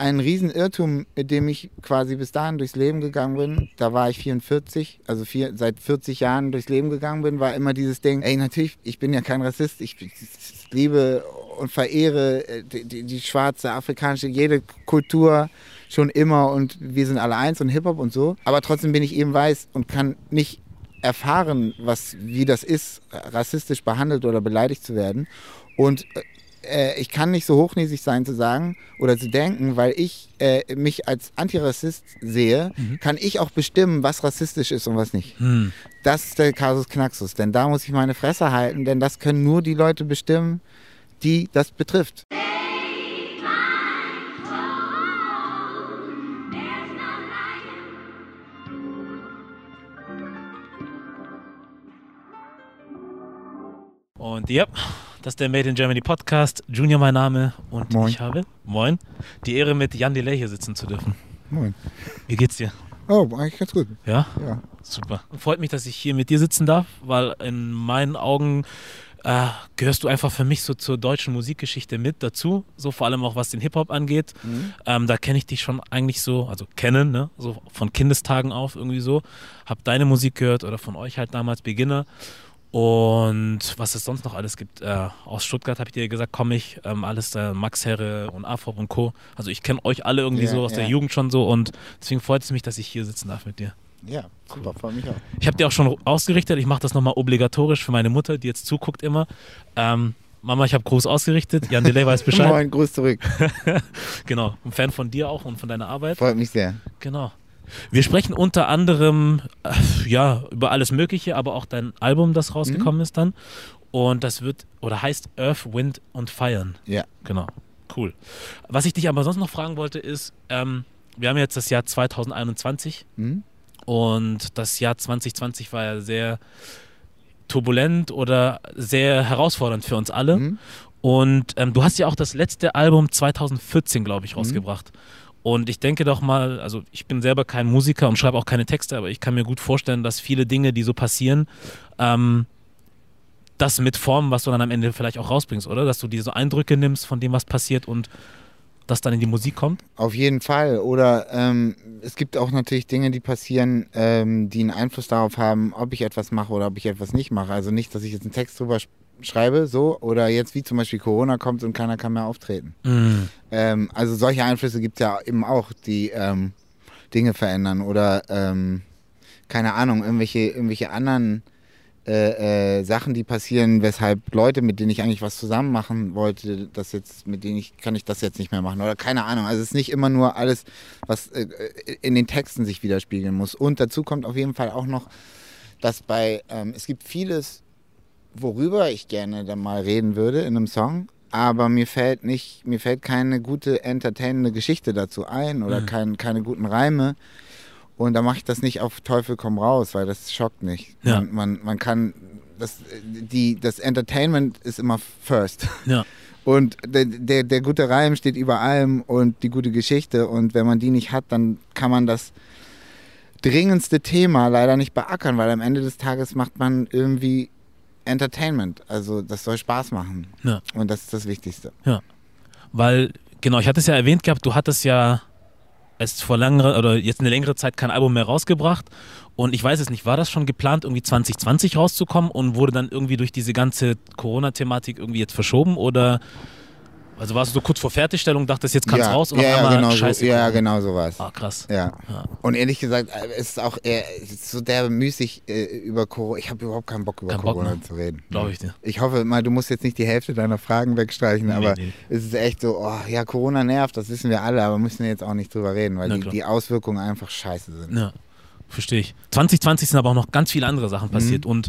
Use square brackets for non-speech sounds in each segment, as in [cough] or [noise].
ein Riesenirrtum, mit dem ich quasi bis dahin durchs Leben gegangen bin. Da war ich 44, also vier, seit 40 Jahren durchs Leben gegangen bin, war immer dieses Ding, ey, natürlich, ich bin ja kein Rassist, ich, ich liebe und verehre äh, die, die, die schwarze, afrikanische, jede Kultur schon immer und wir sind alle eins und Hip-Hop und so. Aber trotzdem bin ich eben weiß und kann nicht erfahren, was, wie das ist, rassistisch behandelt oder beleidigt zu werden. Und äh, ich kann nicht so hochnäsig sein zu sagen oder zu denken, weil ich äh, mich als Antirassist sehe, mhm. kann ich auch bestimmen, was rassistisch ist und was nicht. Mhm. Das ist der Kasus Knaxus, denn da muss ich meine Fresse halten, denn das können nur die Leute bestimmen, die das betrifft. Und ja, das ist der Made in Germany Podcast. Junior mein Name und moin. ich habe, moin, die Ehre mit Jan Delay hier sitzen zu dürfen. Moin. Wie geht's dir? Oh, eigentlich ganz gut. Ja? Ja. Super. Freut mich, dass ich hier mit dir sitzen darf, weil in meinen Augen äh, gehörst du einfach für mich so zur deutschen Musikgeschichte mit dazu, so vor allem auch was den Hip-Hop angeht. Mhm. Ähm, da kenne ich dich schon eigentlich so, also kennen, ne? so von Kindestagen auf irgendwie so. Hab deine Musik gehört oder von euch halt damals Beginner und was es sonst noch alles gibt. Äh, aus Stuttgart habe ich dir gesagt, komme ich. Ähm, alles da, Max Herre und AFOP und Co. Also ich kenne euch alle irgendwie ja, so aus ja. der Jugend schon so und deswegen freut es mich, dass ich hier sitzen darf mit dir. Ja, super, freue mich auch. Ich habe dir auch schon ausgerichtet, ich mache das nochmal obligatorisch für meine Mutter, die jetzt zuguckt immer. Ähm, Mama, ich habe Gruß ausgerichtet. Jan Delay weiß [laughs] Bescheid. Moin, Gruß zurück. [laughs] genau, ein Fan von dir auch und von deiner Arbeit. Freut mich sehr. Genau. Wir sprechen unter anderem äh, ja, über alles Mögliche, aber auch dein Album, das rausgekommen mhm. ist dann. Und das wird oder heißt Earth, Wind und Feiern. Ja. Genau. Cool. Was ich dich aber sonst noch fragen wollte, ist, ähm, wir haben jetzt das Jahr 2021 mhm. und das Jahr 2020 war ja sehr turbulent oder sehr herausfordernd für uns alle. Mhm. Und ähm, du hast ja auch das letzte Album 2014, glaube ich, mhm. Und ich denke doch mal, also ich bin selber kein Musiker und schreibe auch keine Texte, aber ich kann mir gut vorstellen, dass viele Dinge, die so passieren, ähm, das mit formen, was du dann am Ende vielleicht auch rausbringst, oder? Dass du diese Eindrücke nimmst von dem, was passiert und das dann in die Musik kommt? Auf jeden Fall. Oder ähm, es gibt auch natürlich Dinge, die passieren, ähm, die einen Einfluss darauf haben, ob ich etwas mache oder ob ich etwas nicht mache. Also nicht, dass ich jetzt einen Text drüber schreibe, so, oder jetzt wie zum Beispiel Corona kommt und keiner kann mehr auftreten. Mm. Ähm, also solche Einflüsse gibt es ja eben auch, die ähm, Dinge verändern oder ähm, keine Ahnung, irgendwelche, irgendwelche anderen äh, äh, Sachen, die passieren, weshalb Leute, mit denen ich eigentlich was zusammen machen wollte, das jetzt, mit denen ich, kann ich das jetzt nicht mehr machen oder keine Ahnung. Also es ist nicht immer nur alles, was äh, in den Texten sich widerspiegeln muss. Und dazu kommt auf jeden Fall auch noch, dass bei, ähm, es gibt vieles, worüber ich gerne dann mal reden würde in einem Song, aber mir fällt nicht, mir fällt keine gute entertainende Geschichte dazu ein oder mhm. kein, keine guten Reime. Und da mache ich das nicht auf Teufel komm raus, weil das schockt nicht. Ja. Man, man, man, kann, das, die, das Entertainment ist immer first. Ja. [laughs] Und der, der, der gute Reim steht über allem und die gute Geschichte. Und wenn man die nicht hat, dann kann man das dringendste Thema leider nicht beackern, weil am Ende des Tages macht man irgendwie Entertainment. Also das soll Spaß machen. Ja. Und das ist das Wichtigste. Ja. Weil, genau, ich hatte es ja erwähnt gehabt, du hattest ja erst vor längerer oder jetzt eine längere Zeit kein Album mehr rausgebracht. Und ich weiß es nicht, war das schon geplant, irgendwie 2020 rauszukommen und wurde dann irgendwie durch diese ganze Corona-Thematik irgendwie jetzt verschoben oder also warst du so kurz vor Fertigstellung, dachtest, jetzt kannst ja, raus und ja, auf einmal genau scheiße. So, ja, genau so was. Ah, krass. Ja. ja. Und ehrlich gesagt, äh, es ist auch eher, ist so derbe müßig äh, über Corona. Ich habe überhaupt keinen Bock über Kein Corona Bock, ne? zu reden. Glaube ich dir. Ich hoffe mal, du musst jetzt nicht die Hälfte deiner Fragen wegstreichen, nee, aber nee. es ist echt so, oh, ja, Corona nervt, das wissen wir alle, aber müssen wir jetzt auch nicht drüber reden, weil die, die, Auswirkungen einfach scheiße sind. Ja, verstehe ich. 2020 sind aber auch noch ganz viele andere Sachen passiert mhm. und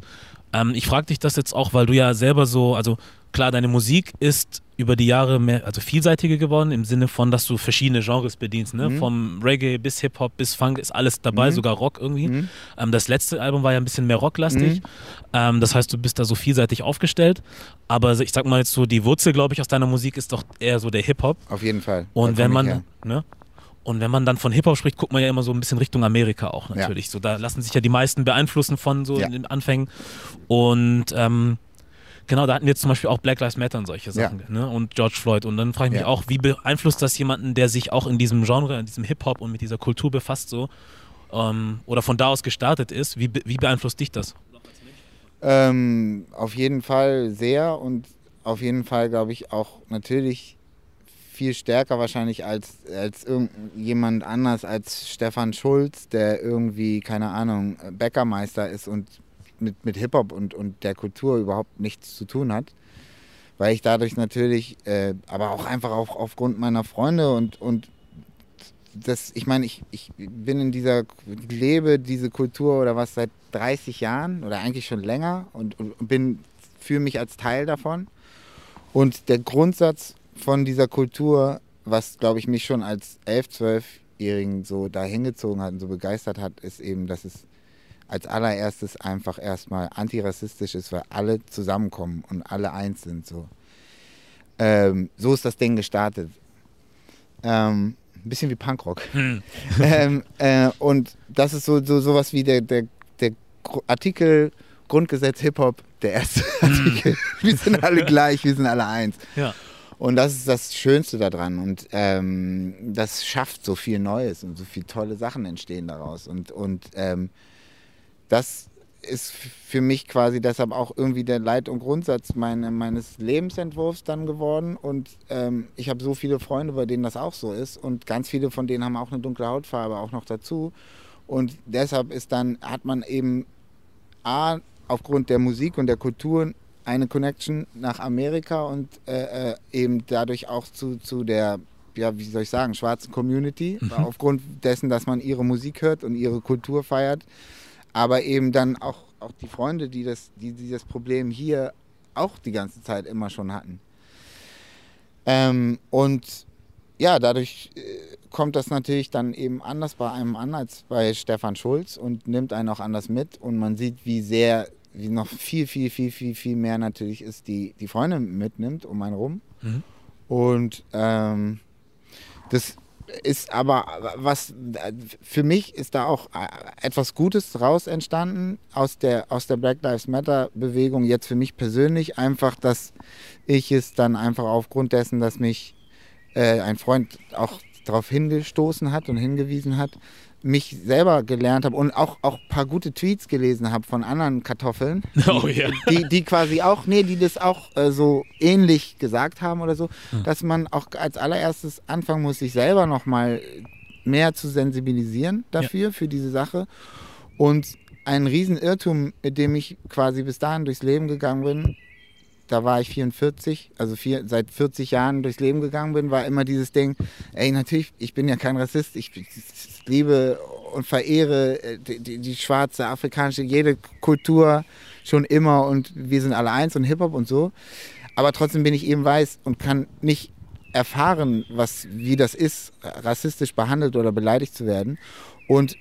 ähm, ich frage dich das jetzt auch, weil du ja selber so, also klar, deine Musik ist über die Jahre mehr, also vielseitiger geworden, im Sinne von, dass du verschiedene Genres bedienst. Ne? Mhm. Vom Reggae bis Hip-Hop bis Funk ist alles dabei, mhm. sogar Rock irgendwie. Mhm. Ähm, das letzte Album war ja ein bisschen mehr rocklastig. Mhm. Ähm, das heißt, du bist da so vielseitig aufgestellt. Aber ich sag mal jetzt so, die Wurzel, glaube ich, aus deiner Musik ist doch eher so der Hip-Hop. Auf jeden Fall. Und wenn man, ne? Und wenn man dann von Hip-Hop spricht, guckt man ja immer so ein bisschen Richtung Amerika auch natürlich. Ja. So, da lassen sich ja die meisten beeinflussen von so ja. in den Anfängen. Und ähm, Genau, da hatten wir zum Beispiel auch Black Lives Matter und solche Sachen Ja. ne? und George Floyd. Und dann frage ich mich auch, wie beeinflusst das jemanden, der sich auch in diesem Genre, in diesem Hip-Hop und mit dieser Kultur befasst so ähm, oder von da aus gestartet ist, wie, wie beeinflusst dich das? Ähm, auf jeden Fall sehr und auf jeden Fall, glaube ich, auch natürlich viel stärker wahrscheinlich als, als irgendjemand anders als Stefan Schulz, der irgendwie, keine Ahnung, Bäckermeister ist und mit, mit Hip-Hop und, und der Kultur überhaupt nichts zu tun hat. Weil ich dadurch natürlich, äh, aber auch einfach auch aufgrund meiner Freunde und, und das, ich meine, ich, ich bin in dieser, lebe diese Kultur oder was seit 30 Jahren oder eigentlich schon länger und, und bin, fühle mich als Teil davon. Und der Grundsatz von dieser Kultur, was glaube ich mich schon als 11-, 12-Jährigen so dahin gezogen hat und so begeistert hat, ist eben, dass es als allererstes einfach erstmal antirassistisch ist, weil alle zusammenkommen und alle eins sind. So, ähm, so ist das Ding gestartet. Ähm, ein bisschen wie Punkrock. Hm. [laughs] ähm, äh, und das ist so, so sowas wie der, der, der Artikel Grundgesetz Hip-Hop, der erste Artikel. [laughs] wir sind alle gleich, wir sind alle eins. Ja. Und das ist das Schönste daran. Und ähm, das schafft so viel Neues und so viele tolle Sachen entstehen daraus. Und, und ähm, das ist für mich quasi deshalb auch irgendwie der Leit- und Grundsatz meine, meines Lebensentwurfs dann geworden. Und ähm, ich habe so viele Freunde, bei denen das auch so ist. Und ganz viele von denen haben auch eine dunkle Hautfarbe auch noch dazu. Und deshalb ist dann, hat man eben A, aufgrund der Musik und der Kultur eine Connection nach Amerika und äh, äh, eben dadurch auch zu, zu der, ja, wie soll ich sagen, schwarzen Community, aufgrund dessen, dass man ihre Musik hört und ihre Kultur feiert, aber eben dann auch, auch die Freunde, die das, die dieses Problem hier auch die ganze Zeit immer schon hatten. Ähm, und ja, dadurch äh, kommt das natürlich dann eben anders bei einem an als bei Stefan Schulz und nimmt einen auch anders mit. Und man sieht, wie sehr, noch viel, viel, viel, viel, viel mehr natürlich ist, die die Freunde mitnimmt um einen rum. Mhm. Und ähm, das ist aber, was für mich ist da auch äh, etwas Gutes draus entstanden aus der, aus der Black Lives Matter Bewegung. Jetzt für mich persönlich einfach, dass ich es dann einfach aufgrund dessen, dass mich äh, ein Freund auch darauf hingestoßen hat und hingewiesen hat, mich selber gelernt habe und auch auch ein paar gute Tweets gelesen habe von anderen Kartoffeln, [laughs] Oh ja. die, die quasi auch, nee, die das auch äh, so ähnlich gesagt haben oder so, dass man auch als allererstes anfangen muss, sich selber nochmal mehr zu sensibilisieren dafür, für diese Sache. Und ein Riesenirrtum, mit dem ich quasi bis dahin durchs Leben gegangen bin, da war ich 44, also vier, seit 40 Jahren durchs Leben gegangen bin, war immer dieses Ding, ey, natürlich, ich bin ja kein Rassist, ich, ich liebe und verehre äh, die, die, die schwarze, afrikanische, jede Kultur schon immer und wir sind alle eins und Hip-Hop und so. Aber trotzdem bin ich eben weiß und kann nicht erfahren, was, wie das ist, rassistisch behandelt oder beleidigt zu werden. Und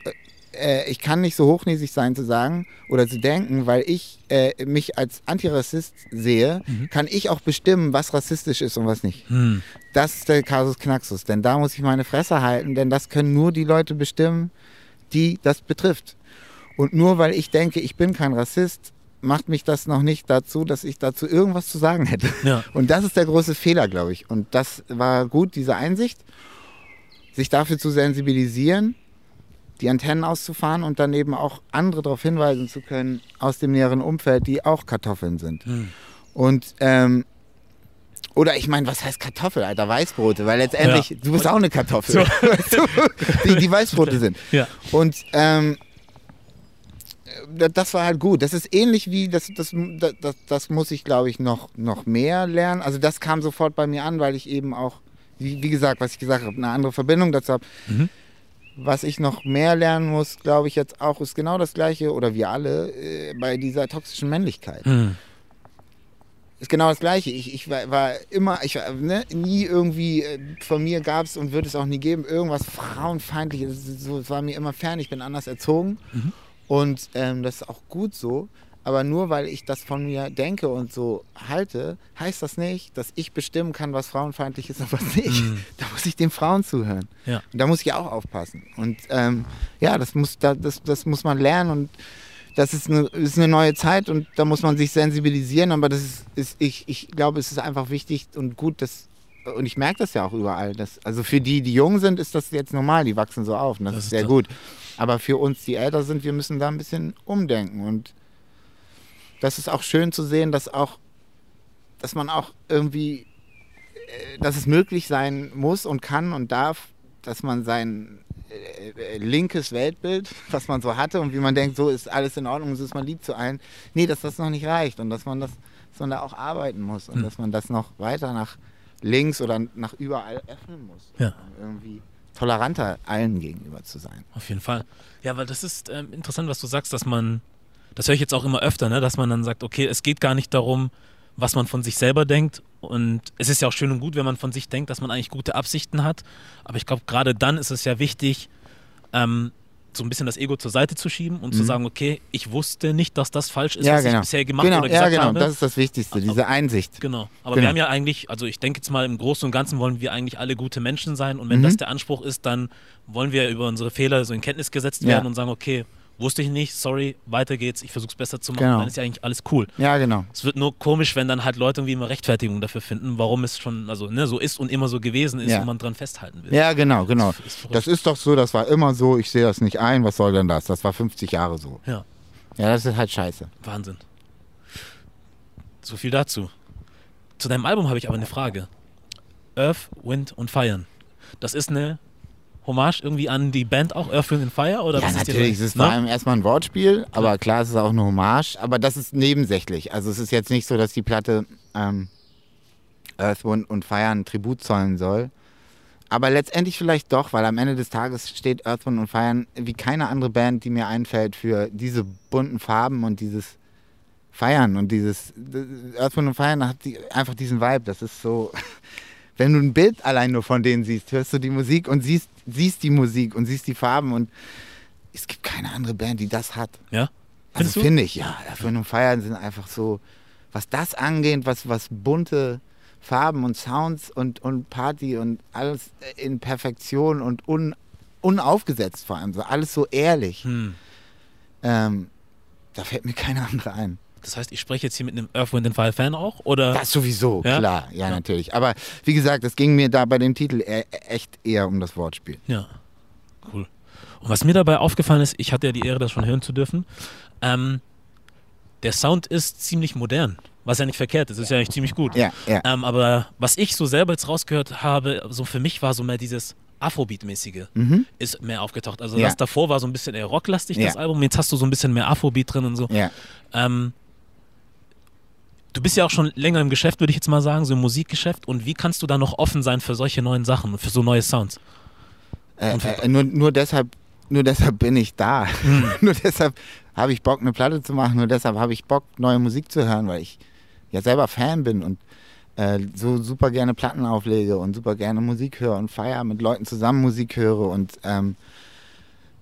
äh, ich kann nicht so hochnäsig sein zu sagen oder zu denken, weil ich äh, mich als Antirassist sehe, kann ich auch bestimmen, was rassistisch ist und was nicht. Hm. Das ist der Kasus Knaxus, denn da muss ich meine Fresse halten, denn das können nur die Leute bestimmen, die das betrifft. Und nur weil ich denke, ich bin kein Rassist, macht mich das noch nicht dazu, dass ich dazu irgendwas zu sagen hätte. Ja. [laughs] Und das ist der große Fehler, glaube ich. Und das war gut, diese Einsicht, sich dafür zu sensibilisieren, die Antennen auszufahren und dann eben auch andere darauf hinweisen zu können aus dem näheren Umfeld, die auch Kartoffeln sind. Hm. Und ähm, oder ich meine, was heißt Kartoffel, Alter? Weißbrote, weil letztendlich, Ja. du bist auch eine Kartoffel, [laughs] du, die, die Weißbrote sind. Ja. Und ähm, äh, das war halt gut. Das ist ähnlich wie, das, das, das, das muss ich, glaube ich, noch, noch mehr lernen. Also das kam sofort bei mir an, weil ich eben auch, wie, wie gesagt, was ich gesagt habe, eine andere Verbindung dazu habe. Mhm. Was ich noch mehr lernen muss, glaube ich jetzt auch, ist genau das Gleiche, oder wir alle, äh, bei dieser toxischen Männlichkeit Hm. ist genau das Gleiche. Ich, ich war, war immer, ich war ne, nie irgendwie, äh, von mir gab es und wird es auch nie geben, irgendwas Frauenfeindliches. So, es war mir immer fern, ich bin anders erzogen. Und ähm, das ist auch gut so. Aber nur weil ich das von mir denke und so halte, heißt das nicht, dass ich bestimmen kann, was frauenfeindlich ist und was nicht. [laughs] Da muss ich den Frauen zuhören. Ja. Und da muss ich auch aufpassen. Und ähm, ja, das muss, da, das, das muss man lernen. Und das ist eine, ist eine neue Zeit und da muss man sich sensibilisieren, aber das ist, ist ich, ich glaube, es ist einfach wichtig und gut, dass und ich merke das ja auch überall. Dass, also für die, die jung sind, ist das jetzt normal, die wachsen so auf und das, das ist sehr gut. Aber für uns, die älter sind, wir müssen da ein bisschen umdenken. Und das ist auch schön zu sehen, dass auch, dass man auch irgendwie, äh, dass es möglich sein muss und kann und darf, dass man sein äh, linkes Weltbild, [laughs] was man so hatte und wie man denkt, so ist alles in Ordnung, so ist man lieb zu allen. Nee, dass das noch nicht reicht und dass man das, dass man da auch arbeiten muss und mhm. dass man das noch weiter nach links oder nach überall öffnen muss. Ja. Um irgendwie toleranter allen gegenüber zu sein. Auf jeden Fall. Ja, weil das ist ähm, interessant, was du sagst, dass man, das höre ich jetzt auch immer öfter, ne, dass man dann sagt, okay, es geht gar nicht darum, was man von sich selber denkt. Und es ist ja auch schön und gut, wenn man von sich denkt, dass man eigentlich gute Absichten hat. Aber ich glaube, gerade dann ist es ja wichtig, ähm, so ein bisschen das Ego zur Seite zu schieben und mhm. zu sagen, okay, ich wusste nicht, dass das falsch ist, ja, was genau. ich bisher gemacht genau, oder gesagt habe. Ja, genau, habe. das ist das Wichtigste, diese Einsicht. Genau, aber genau. wir haben ja eigentlich, also ich denke jetzt mal im Großen und Ganzen wollen wir eigentlich alle gute Menschen sein und wenn mhm. das der Anspruch ist, dann wollen wir über unsere Fehler so in Kenntnis gesetzt werden ja. und sagen, okay, wusste ich nicht, sorry, weiter geht's, ich versuche es besser zu machen, genau. dann ist ja eigentlich alles cool. Ja, genau. Es wird nur komisch, wenn dann halt Leute irgendwie immer Rechtfertigung dafür finden, warum es schon also ne, so ist und immer so gewesen ist ja. und man dran festhalten will. Ja, genau, genau. Das ist, das ist, doch so, das war immer so, ich sehe das nicht ein, was soll denn das? Das war 50 Jahre so. Ja. Ja, das ist halt scheiße. Wahnsinn. So viel dazu. Zu deinem Album habe ich aber eine Frage. Earth, Wind und Fire. Das ist eine Hommage irgendwie an die Band auch, Earth, Wind Fire? Oder ja, was natürlich. Es ist vor allem erstmal ein Wortspiel, aber klar, es ist auch eine Hommage. Aber das ist nebensächlich. Also es ist jetzt nicht so, dass die Platte ähm, Earth, Wind und Fire ein Tribut zollen soll. Aber letztendlich vielleicht doch, weil am Ende des Tages steht Earth, Wind und Fire wie keine andere Band, die mir einfällt, für diese bunten Farben und dieses Feiern und dieses Earth, Wind und Fire hat die, einfach diesen Vibe. Das ist so [laughs] wenn du ein Bild allein nur von denen siehst, hörst du die Musik und siehst, siehst die Musik und siehst die Farben und es gibt keine andere Band, die das hat. Ja? Also finde ich, ja. Erfüllen und Feiern sind einfach so, was das angeht, was, was bunte Farben und Sounds und, und Party und alles in Perfektion und un, unaufgesetzt vor allem, so alles so ehrlich. Hm. Ähm, da fällt mir [laughs] keine andere ein. Das heißt, ich spreche jetzt hier mit einem Earth, Wind Fire Fan auch? Oder? Das sowieso, ja? klar, ja, ja, natürlich. Aber wie gesagt, es ging mir da bei dem Titel e echt eher um das Wortspiel. Ja, cool. Und was mir dabei aufgefallen ist, ich hatte ja die Ehre, das schon hören zu dürfen, ähm, der Sound ist ziemlich modern. Was ja nicht verkehrt ist, ist ja eigentlich ziemlich gut. Ja, ja. Ähm, aber was ich so selber jetzt rausgehört habe, so für mich war so mehr dieses Afrobeat-mäßige mhm. ist mehr aufgetaucht. Also Ja. das davor war so ein bisschen eher rocklastig, das Album. Jetzt hast du so ein bisschen mehr Afrobeat drin und so. Ja. Ähm, du bist ja auch schon länger im Geschäft, würde ich jetzt mal sagen, so im Musikgeschäft. Und wie kannst du da noch offen sein für solche neuen Sachen, für so neue Sounds? Äh, äh, nur, nur, deshalb, nur deshalb bin ich da. [laughs] nur deshalb habe ich Bock, eine Platte zu machen. Nur deshalb habe ich Bock, neue Musik zu hören, weil ich ja selber Fan bin und äh, so super gerne Platten auflege und super gerne Musik höre und feier mit Leuten zusammen Musik höre. Und ähm,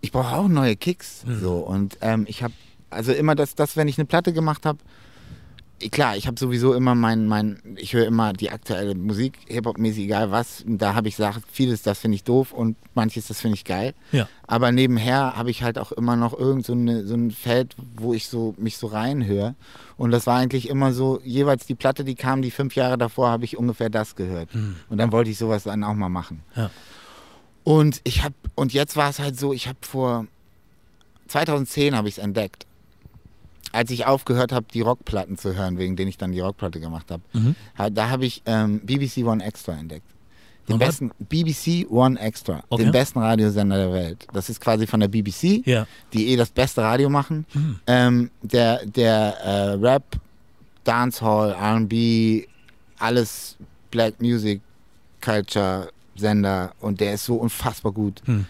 ich brauche auch neue Kicks. Mhm. So. Und ähm, ich habe, also immer das, das, wenn ich eine Platte gemacht habe, klar, ich habe sowieso immer mein, mein ich höre immer die aktuelle Musik, Hip-Hop-mäßig, egal was. Da habe ich gesagt, vieles, das finde ich doof und manches, das finde ich geil. Ja. Aber nebenher habe ich halt auch immer noch irgend so, eine, so ein Feld, wo ich so mich so reinhöre. Und das war eigentlich immer so, jeweils die Platte, die kam, die fünf Jahre davor, habe ich ungefähr das gehört. Hm. Und dann wollte ich sowas dann auch mal machen. Ja. Und ich habe, und jetzt war es halt so, ich habe vor 2010 habe ich es entdeckt. Als ich aufgehört habe, die Rockplatten zu hören, wegen denen ich dann die Rockplatte gemacht habe, Mhm. da habe ich ähm, BBC One Extra entdeckt. Den was? besten BBC One Extra, Okay. den besten Radiosender der Welt. Das ist quasi von der BBC, Ja. die eh das beste Radio machen. Mhm. Ähm, der der äh, Rap, Dancehall, RB, alles Black Music, Culture, Sender und der ist so unfassbar gut. Hm.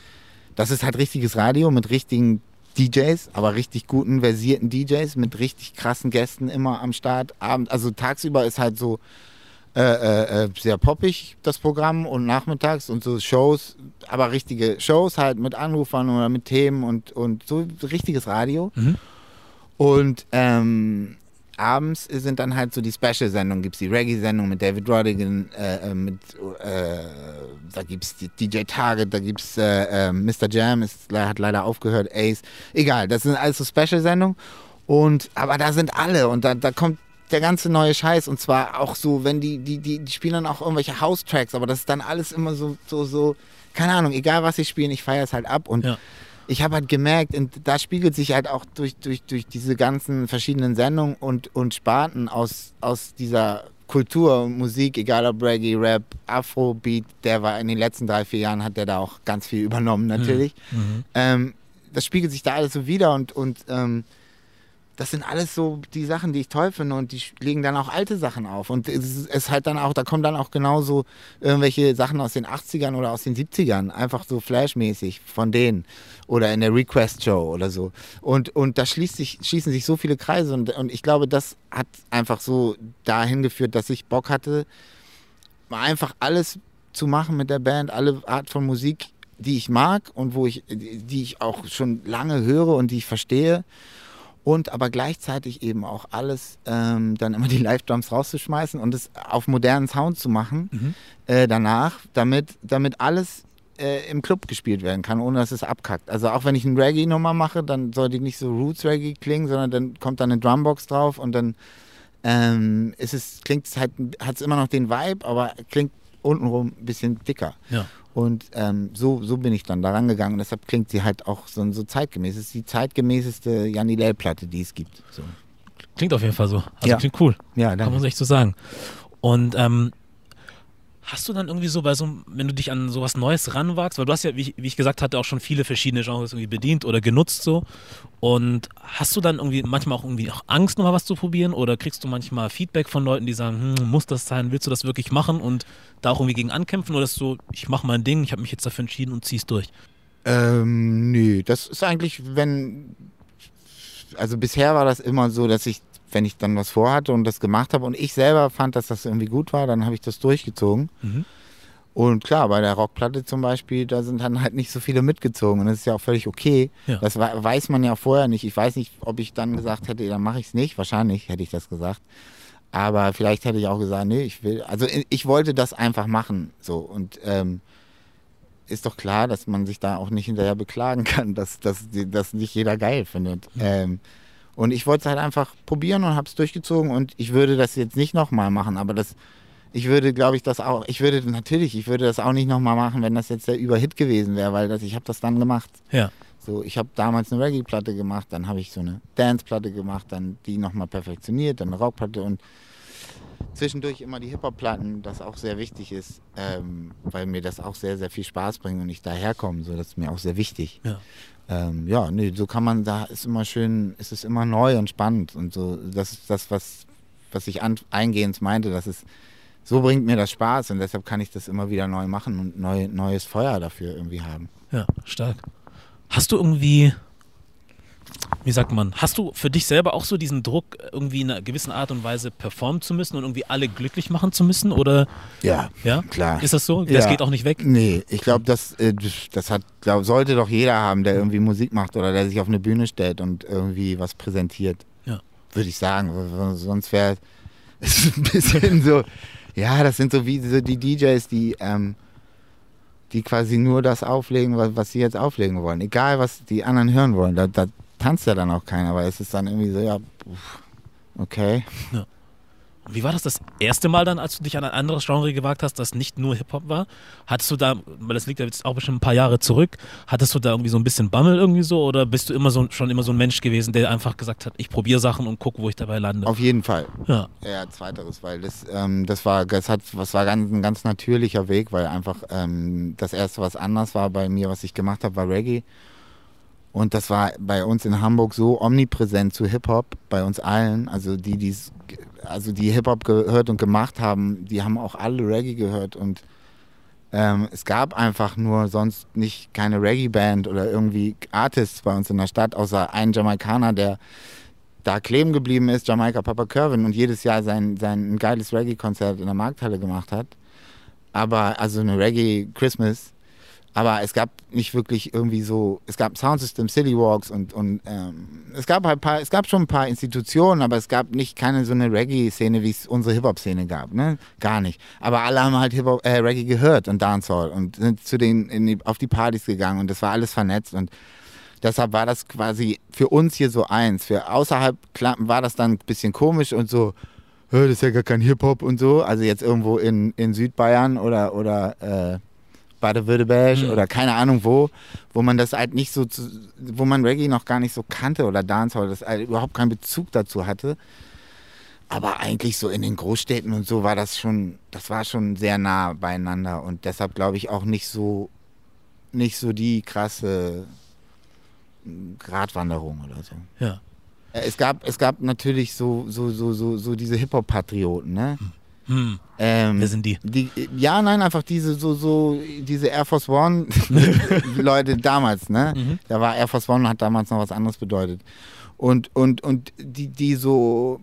Das ist halt richtiges Radio mit richtigen DJs, aber richtig guten, versierten DJs mit richtig krassen Gästen immer am Start. Abend, also tagsüber ist halt so äh, äh, äh, sehr poppig das Programm und nachmittags und so Shows, aber richtige Shows halt mit Anrufern oder mit Themen und, und so richtiges Radio. Mhm. Und ähm, abends sind dann halt so die Special-Sendungen. Gibt es die Reggae-Sendung mit David Rodigan, äh, äh, mit, äh, da gibt es DJ Target, da gibt es äh, äh Mr. Jam, ist, hat leider aufgehört, Ace. Egal, das sind alles so Special-Sendungen. Und, aber da sind alle und da, da kommt der ganze neue Scheiß und zwar auch so, wenn die, die, die, die spielen dann auch irgendwelche House-Tracks, aber das ist dann alles immer so, so, so, keine Ahnung, egal was sie spielen, ich feiere es halt ab und ja ich habe halt gemerkt, und da spiegelt sich halt auch durch, durch, durch diese ganzen verschiedenen Sendungen und, und Sparten aus, aus dieser Kultur, Musik, egal ob Reggae, Rap, Afrobeat, der war in den letzten drei, vier Jahren hat der da auch ganz viel übernommen natürlich. Mhm. mhm. Ähm, das spiegelt sich da alles so wieder und, und ähm, das sind alles so die Sachen, die ich toll finde und die legen dann auch alte Sachen auf. Und es ist halt dann auch, da kommen dann auch genauso irgendwelche Sachen aus den 80ern oder aus den 70ern, einfach so flashmäßig von denen oder in der Request-Show oder so. Und, und da schließt sich, schließen sich so viele Kreise und, und ich glaube, das hat einfach so dahin geführt, dass ich Bock hatte, einfach alles zu machen mit der Band, alle Art von Musik, die ich mag und wo ich, die ich auch schon lange höre und die ich verstehe und aber gleichzeitig eben auch alles ähm, dann immer die Live-Drums rauszuschmeißen und es auf modernen Sound zu machen mhm. äh, danach, damit, damit alles äh, im Club gespielt werden kann, ohne dass es abkackt. Also auch wenn ich eine Reggae-Nummer mache, dann soll die nicht so Roots-Reggae klingen, sondern dann kommt da eine Drumbox drauf und dann ähm, ist es, klingt es halt, hat es immer noch den Vibe, aber klingt untenrum ein bisschen dicker. Ja. Und ähm, so, so bin ich dann da rangegangen. Und deshalb klingt sie halt auch so, so zeitgemäß. Es ist die zeitgemäßeste Janni Lell-Platte, die es gibt. So. Klingt auf jeden Fall so. Also ja. klingt cool. Ja, danke. Kann man sich so sagen. Und ähm, Hast du dann irgendwie so bei so, wenn du dich an sowas Neues ranwagst, weil du hast ja, wie, wie, ich gesagt hatte, auch schon viele verschiedene Genres irgendwie bedient oder genutzt so. Und hast du dann irgendwie manchmal auch irgendwie auch Angst, nochmal was zu probieren? Oder kriegst du manchmal Feedback von Leuten, die sagen, hm, muss das sein, willst du das wirklich machen und da auch irgendwie gegen ankämpfen? Oder ist so, ich mache mein Ding, ich habe mich jetzt dafür entschieden und zieh's durch? Ähm, nö, das ist eigentlich, wenn, also bisher war das immer so, dass ich wenn ich dann was vorhatte und das gemacht habe und ich selber fand, dass das irgendwie gut war, dann habe ich das durchgezogen. Mhm. Und klar, bei der Rockplatte zum Beispiel, da sind dann halt nicht so viele mitgezogen und das ist ja auch völlig okay. Ja. Das weiß man ja vorher nicht. Ich weiß nicht, ob ich dann gesagt hätte, dann mache ich es nicht. Wahrscheinlich hätte ich das gesagt. Aber vielleicht hätte ich auch gesagt, nee, ich will, also ich wollte das einfach machen. So und ähm, ist doch klar, dass man sich da auch nicht hinterher beklagen [laughs] kann, dass das nicht jeder geil findet. Mhm. Ähm, und ich wollte es halt einfach probieren und habe es durchgezogen und ich würde das jetzt nicht nochmal machen, aber das, ich würde, glaube ich, das auch, ich würde natürlich, ich würde das auch nicht nochmal machen, wenn das jetzt der Überhit gewesen wäre, weil das, ich habe das dann gemacht. Ja. So, ich habe damals eine Reggae-Platte gemacht, dann habe ich so eine Dance-Platte gemacht, dann die nochmal perfektioniert, dann eine Rockplatte und zwischendurch immer die Hip-Hop-Platten, das auch sehr wichtig ist, ähm, weil mir das auch sehr, sehr viel Spaß bringt und ich daherkomme. So, das ist mir auch sehr wichtig. Ja ähm, ja, nee, so kann man, da ist immer schön, ist es immer neu und spannend und so, das ist das, was, was ich an, eingehend meinte, das ist, so bringt mir das Spaß und deshalb kann ich das immer wieder neu machen und neu, neues Feuer dafür irgendwie haben. Ja, stark. Hast du irgendwie wie sagt man, hast du für dich selber auch so diesen Druck, irgendwie in einer gewissen Art und Weise performen zu müssen und irgendwie alle glücklich machen zu müssen? Oder ja, ja? klar. Ist das so? Das ja. geht auch nicht weg? Nee, ich glaube, das, äh, das hat, glaub, sollte doch jeder haben, der irgendwie Musik macht oder der sich auf eine Bühne stellt und irgendwie was präsentiert. Ja. Würde ich sagen. Sonst wäre [laughs] es ein bisschen so, ja, das sind so wie so die DJs, die ähm, die quasi nur das auflegen, was, was sie jetzt auflegen wollen. Egal, was die anderen hören wollen. Da, da, tanzt ja dann auch keiner, aber es ist dann irgendwie so, ja, okay. Ja. Wie war das das erste Mal dann, als du dich an ein anderes Genre gewagt hast, das nicht nur Hip-Hop war? Hattest du da, weil das liegt ja jetzt auch bestimmt ein paar Jahre zurück, hattest du da irgendwie so ein bisschen Bammel irgendwie so oder bist du immer so, schon immer so ein Mensch gewesen, der einfach gesagt hat, ich probiere Sachen und gucke, wo ich dabei lande? Auf jeden Fall. Ja. Ja, zweiteres, weil das, ähm, das war, das hat, das war ganz, ein ganz natürlicher Weg, weil einfach ähm, das erste, was anders war bei mir, was ich gemacht habe, war Reggae. Und das war bei uns in Hamburg so omnipräsent zu Hip-Hop, bei uns allen. Also die, die's, also die Hip-Hop gehört und gemacht haben, die haben auch alle Reggae gehört. Und ähm, es gab einfach nur sonst nicht keine Reggae-Band oder irgendwie Artists bei uns in der Stadt, außer einen Jamaikaner, der da kleben geblieben ist, Jamaika Papa Kervin, und jedes Jahr sein, sein ein geiles Reggae-Konzert in der Markthalle gemacht hat. Aber also eine Reggae-Christmas Aber es gab nicht wirklich irgendwie so, es gab Soundsystem, City Walks und, und ähm, es gab halt paar, es gab schon ein paar Institutionen, aber es gab nicht keine so eine Reggae-Szene, wie es unsere Hip-Hop-Szene gab, ne? Gar nicht. Aber alle haben halt Hip-Hop, äh, Reggae gehört und Dancehall und sind zu den, die, auf die Partys gegangen und das war alles vernetzt und deshalb war das quasi für uns hier so eins. Für außerhalb war das dann ein bisschen komisch und so, das ist ja gar kein Hip-Hop und so. Also jetzt irgendwo in, in Südbayern oder, oder äh, Baden-Württemberg mhm. oder keine Ahnung wo, wo man das halt nicht so, zu, wo man Reggae noch gar nicht so kannte oder Dancehall, das halt überhaupt keinen Bezug dazu hatte. Aber eigentlich so in den Großstädten und so war das schon, das war schon sehr nah beieinander und deshalb glaube ich auch nicht so, nicht so die krasse Gratwanderung oder so. Ja. Äh, es gab, es gab natürlich so, so, so, so, so diese Hip-Hop-Patrioten, ne? Hm. Hm. Ähm, Wer sind die? die? Ja, nein, einfach diese so, so, diese Air Force One [laughs] Leute damals, ne? Mhm. Da war Air Force One hat damals noch was anderes bedeutet. Und, und, und die, die so,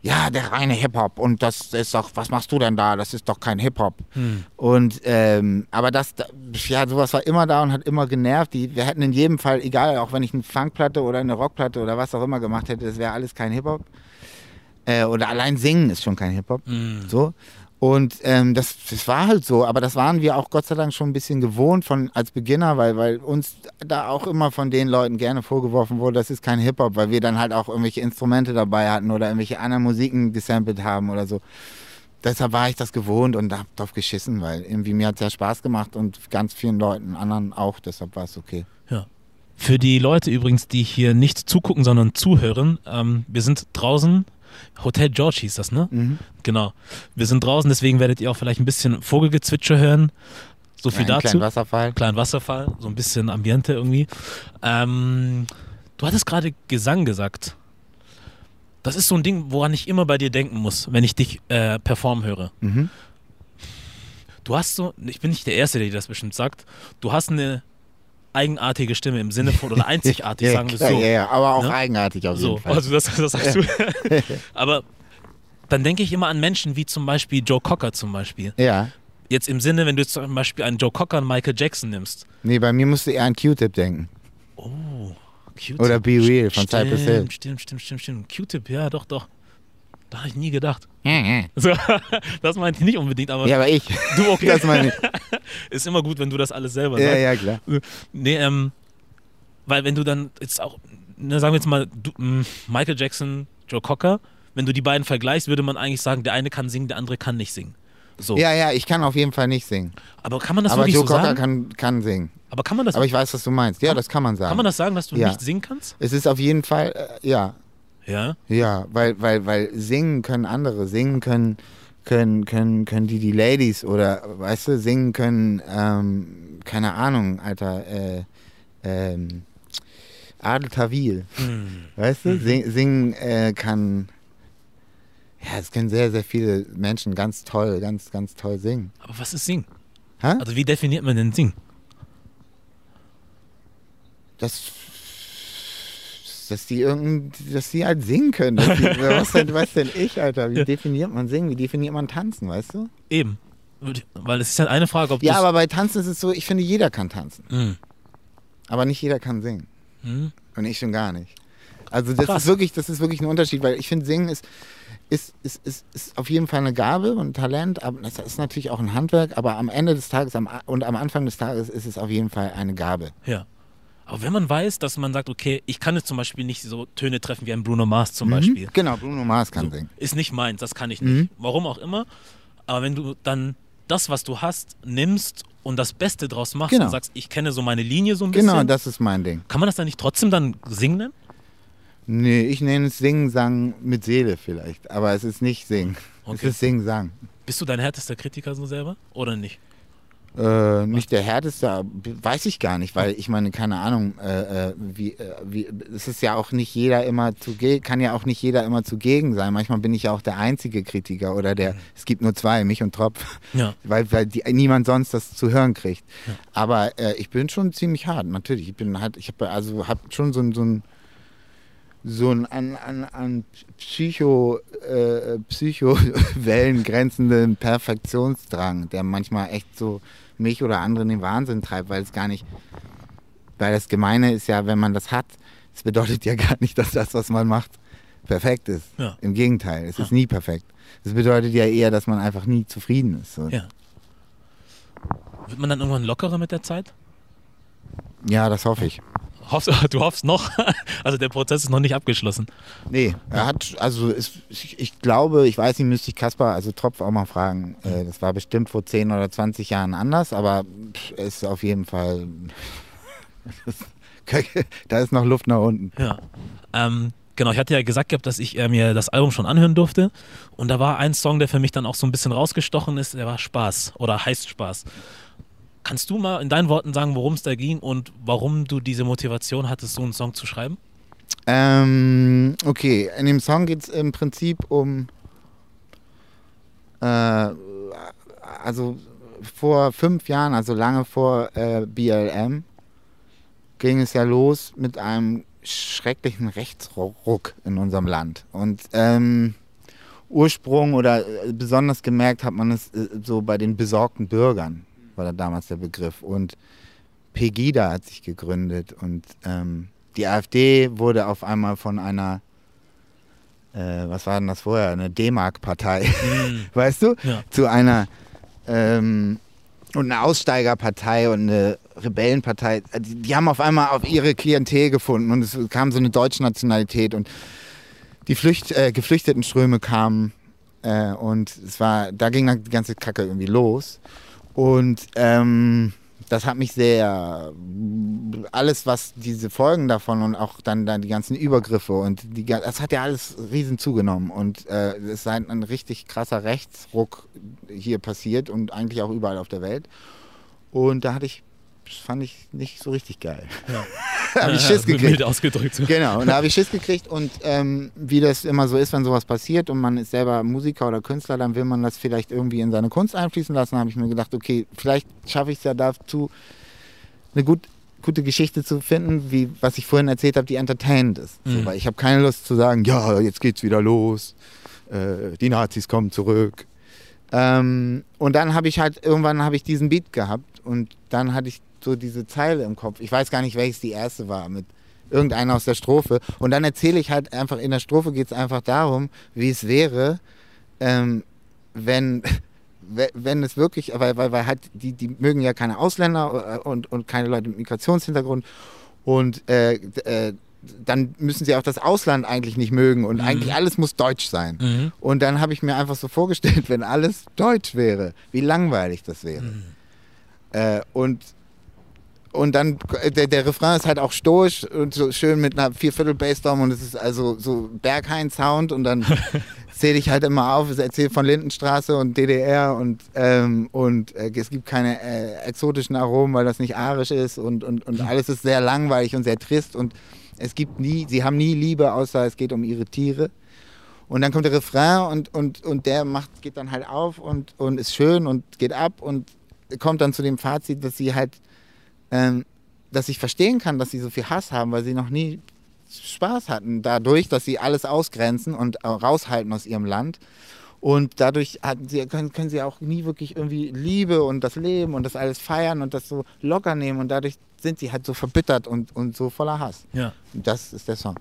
ja, der reine Hip-Hop und das ist doch, was machst du denn da? Das ist doch kein Hip-Hop. Hm. Und, ähm, aber das, ja, sowas war immer da und hat immer genervt. Die, wir hätten in jedem Fall, egal, auch wenn ich eine Funkplatte oder eine Rockplatte oder was auch immer gemacht hätte, das wäre alles kein Hip-Hop. Äh, oder allein singen ist schon kein Hip-Hop. Mhm. So. Und ähm, das, das war halt so, aber das waren wir auch Gott sei Dank schon ein bisschen gewohnt von als Beginner, weil, weil uns da auch immer von den Leuten gerne vorgeworfen wurde, das ist kein Hip-Hop, weil wir dann halt auch irgendwelche Instrumente dabei hatten oder irgendwelche anderen Musiken gesampelt haben oder so. Deshalb war ich das gewohnt und hab drauf geschissen, weil irgendwie mir hat es ja Spaß gemacht und ganz vielen Leuten anderen auch, deshalb war es okay. Ja. Für die Leute übrigens, die hier nicht zugucken, sondern zuhören, ähm, wir sind draußen Hotel George hieß das, ne? Mhm. Genau. Wir sind draußen, deswegen werdet ihr auch vielleicht ein bisschen Vogelgezwitscher hören. So viel ja, dazu. Kleinen Wasserfall. Kleinen Wasserfall, so ein bisschen Ambiente irgendwie. Ähm, du hattest gerade Gesang gesagt. Das ist so ein Ding, woran ich immer bei dir denken muss, wenn ich dich äh, performen höre. Mhm. Du hast so, ich bin nicht der Erste, der dir das bestimmt sagt, du hast eine eigenartige Stimme im Sinne von, oder [laughs] einzigartig, ja, sagen wir es so. Ja, ja, aber auch ne? eigenartig auf jeden so, Fall. Also das, das sagst du. [laughs] aber dann denke ich immer an Menschen wie zum Beispiel Joe Cocker zum Beispiel. Ja. Jetzt im Sinne, wenn du zum Beispiel einen Joe Cocker und Michael Jackson nimmst. Nee, bei mir musst du eher an Q-Tip denken. Oh, Q-Tip. Oder Be Real von Cypress Hill. Stimmt, stimmt, stimmt, stimmt. Q-Tip, ja, doch, doch. Da habe ich nie gedacht. so, [laughs] das meinte ich nicht unbedingt, aber. Ja, aber ich. Du, okay. Das meine ich. [laughs] Ist immer gut, wenn du das alles selber ja, sagst. Ja, klar. Nee, ähm, weil wenn du dann jetzt auch, ne, sagen wir jetzt mal, du, hm, Michael Jackson, Joe Cocker, wenn du die beiden vergleichst, würde man eigentlich sagen, der eine kann singen, der andere kann nicht singen. So. Ja, ja, ich kann auf jeden Fall nicht singen. Aber kann man das Aber wirklich Joe so Cocker sagen? kann, kann singen. Aber kann man das? Aber ich weiß, was du meinst. Ja, kann, das kann man sagen. Kann man das sagen, dass du ja. nicht singen kannst? Es ist auf jeden Fall, äh, ja. Ja? Ja, weil, weil, weil singen können andere. Singen können, können, können, können die, die Ladies oder, weißt du, singen können, ähm, keine Ahnung, Alter, äh, ähm, Adel Tawil. Hm. Weißt du, mhm. Sing, singen äh, kann, ja, es können sehr, sehr viele Menschen ganz toll, ganz, ganz toll singen. Aber was ist Singen? Hä? Also wie definiert man denn Singen? Das dass die irgend, dass die halt singen können. Die, was, denn, was denn ich, Alter? Wie definiert man singen? Wie definiert man tanzen, weißt du? Eben. Weil es ist halt eine Frage, ob Ja, aber bei Tanzen ist es so, ich finde, jeder kann tanzen. Mhm. Aber nicht jeder kann singen. Mhm. Und ich schon gar nicht. Also das Krass. ist wirklich, das ist wirklich ein Unterschied, weil ich finde, Singen ist, ist, ist, ist, ist auf jeden Fall eine Gabe und ein Talent, aber das ist natürlich auch ein Handwerk, aber am Ende des Tages am, und am Anfang des Tages ist es auf jeden Fall eine Gabe. Ja. Aber wenn man weiß, dass man sagt, okay, ich kann jetzt zum Beispiel nicht so Töne treffen wie ein Bruno Mars zum Mhm. Beispiel. Genau, Bruno Mars kann So, singen. ist nicht meins, das kann ich nicht. Mhm. Warum auch immer. Aber wenn du dann das, was du hast, nimmst und das Beste draus machst Genau. und sagst, ich kenne so meine Linie so ein bisschen, Genau, das ist mein Ding. kann man das dann nicht trotzdem dann singen nennen? Nee, ich nenne es Singen, Sang mit Seele vielleicht, aber es ist nicht Singen. Okay. Es ist Singen, Sang. Bist du dein härtester Kritiker so selber oder nicht? Äh, nicht der härteste, weiß ich gar nicht, weil ich meine, keine Ahnung, äh, äh, wie, äh, wie, es ist ja auch nicht jeder immer zugegen, kann ja auch nicht jeder immer zugegen sein. Manchmal bin ich ja auch der einzige Kritiker oder der, es gibt nur zwei, mich und Tropf, Ja. [laughs] weil, weil die, niemand sonst das zu hören kriegt. Ja. Aber äh, ich bin schon ziemlich hart, natürlich. Ich bin halt, ich habe also hab schon so ein, so ein so ein an, an, an Psycho, äh, Psycho-Wellen [laughs] grenzenden Perfektionsdrang, der manchmal echt so mich oder andere in den Wahnsinn treibt, weil es gar nicht, weil das Gemeine ist ja, wenn man das hat, es bedeutet ja gar nicht, dass das, was man macht, perfekt ist. Ja. Im Gegenteil, es Ja. ist nie perfekt. Das bedeutet ja eher, dass man einfach nie zufrieden ist. So. Ja. Wird man dann irgendwann lockerer mit der Zeit? ja, das hoffe ich. Hoffst, [laughs] du hoffst noch? Also der Prozess ist noch nicht abgeschlossen. Nee, er hat, also ist, ich, ich glaube, ich weiß nicht, müsste ich Kaspar, also Tropf auch mal fragen. Äh, das war bestimmt vor 10 oder 20 Jahren anders, aber ist auf jeden Fall, [laughs] da ist noch Luft nach unten. Ja. Ähm, genau, ich hatte ja gesagt gehabt, dass ich äh, mir das Album schon anhören durfte. Und da war ein Song, der für mich dann auch so ein bisschen rausgestochen ist, der war Spaß oder heißt Spaß. Kannst du mal in deinen Worten sagen, worum es da ging und warum du diese Motivation hattest, so einen Song zu schreiben? Ähm, okay, in dem Song geht es im Prinzip um, äh, also vor fünf Jahren, also lange vor äh, BLM, ging es ja los mit einem schrecklichen Rechtsruck in unserem Land. Und ähm, Ursprung oder äh, besonders gemerkt hat man es äh, so bei den besorgten Bürgern, war da damals der Begriff. Und Pegida hat sich gegründet und ähm, die AfD wurde auf einmal von einer, äh, was war denn das vorher, eine D-Mark-Partei, [laughs] weißt du, Ja. zu einer ähm, und eine Aussteigerpartei und eine Rebellenpartei. Die, die haben auf einmal auf ihre Klientel gefunden und es kam so eine deutsche Nationalität und die Flücht, äh, Geflüchtetenströme kamen äh, und es war, da ging dann die ganze Kacke irgendwie los und ähm, das hat mich sehr, alles was diese Folgen davon und auch dann, dann die ganzen Übergriffe und die, das hat ja alles riesen zugenommen. Und äh, es ist ein, ein richtig krasser Rechtsruck hier passiert und eigentlich auch überall auf der Welt. Und da hatte ich, fand ich nicht so richtig geil. Ja. [laughs] da habe ich Schiss mild gekriegt. ausgedrückt. Genau, und da habe ich Schiss gekriegt und ähm, wie das immer so ist, wenn sowas passiert und man ist selber Musiker oder Künstler, dann will man das vielleicht irgendwie in seine Kunst einfließen lassen. Da habe ich mir gedacht, okay, vielleicht schaffe ich es ja dazu, eine gut, gute Geschichte zu finden, wie was ich vorhin erzählt habe, die entertainend ist. So, Mhm. weil ich habe keine Lust zu sagen, ja, jetzt geht's wieder los, äh, die Nazis kommen zurück. Ähm, und dann habe ich halt, irgendwann habe ich diesen Beat gehabt und dann hatte ich so diese Zeile im Kopf. Ich weiß gar nicht, welches die erste war, mit irgendeiner aus der Strophe. Und dann erzähle ich halt einfach, in der Strophe geht es einfach darum, wie es wäre, ähm, wenn, [laughs] we- wenn es wirklich, weil, weil, weil halt, die, die mögen ja keine Ausländer äh, und, und keine Leute mit Migrationshintergrund. Und äh, äh, dann müssen sie auch das Ausland eigentlich nicht mögen und Mhm. eigentlich alles muss deutsch sein. Mhm. Und dann habe ich mir einfach so vorgestellt, [laughs] wenn alles deutsch wäre, wie langweilig das wäre. Mhm. Äh, und, und dann, äh, der, der Refrain ist halt auch stoisch und so schön mit einer Vierviertel Bassdrum und es ist also so Berghain-Sound und dann [laughs] zähle ich halt immer auf, es erzählt von Lindenstraße und DDR und, ähm, und äh, es gibt keine äh, exotischen Aromen, weil das nicht arisch ist und, und, und alles ist sehr langweilig und sehr trist und es gibt nie, sie haben nie Liebe, außer es geht um ihre Tiere. Und dann kommt der Refrain und, und, und der macht, geht dann halt auf und, und ist schön und geht ab und kommt dann zu dem Fazit, dass sie halt, ähm, dass ich verstehen kann, dass sie so viel Hass haben, weil sie noch nie Spaß hatten, dadurch, dass sie alles ausgrenzen und raushalten aus ihrem Land. Und dadurch hatten sie, können, können sie auch nie wirklich irgendwie Liebe und das Leben und das alles feiern und das so locker nehmen. Und dadurch sind sie halt so verbittert und, und so voller Hass. Ja. Und das ist der Song.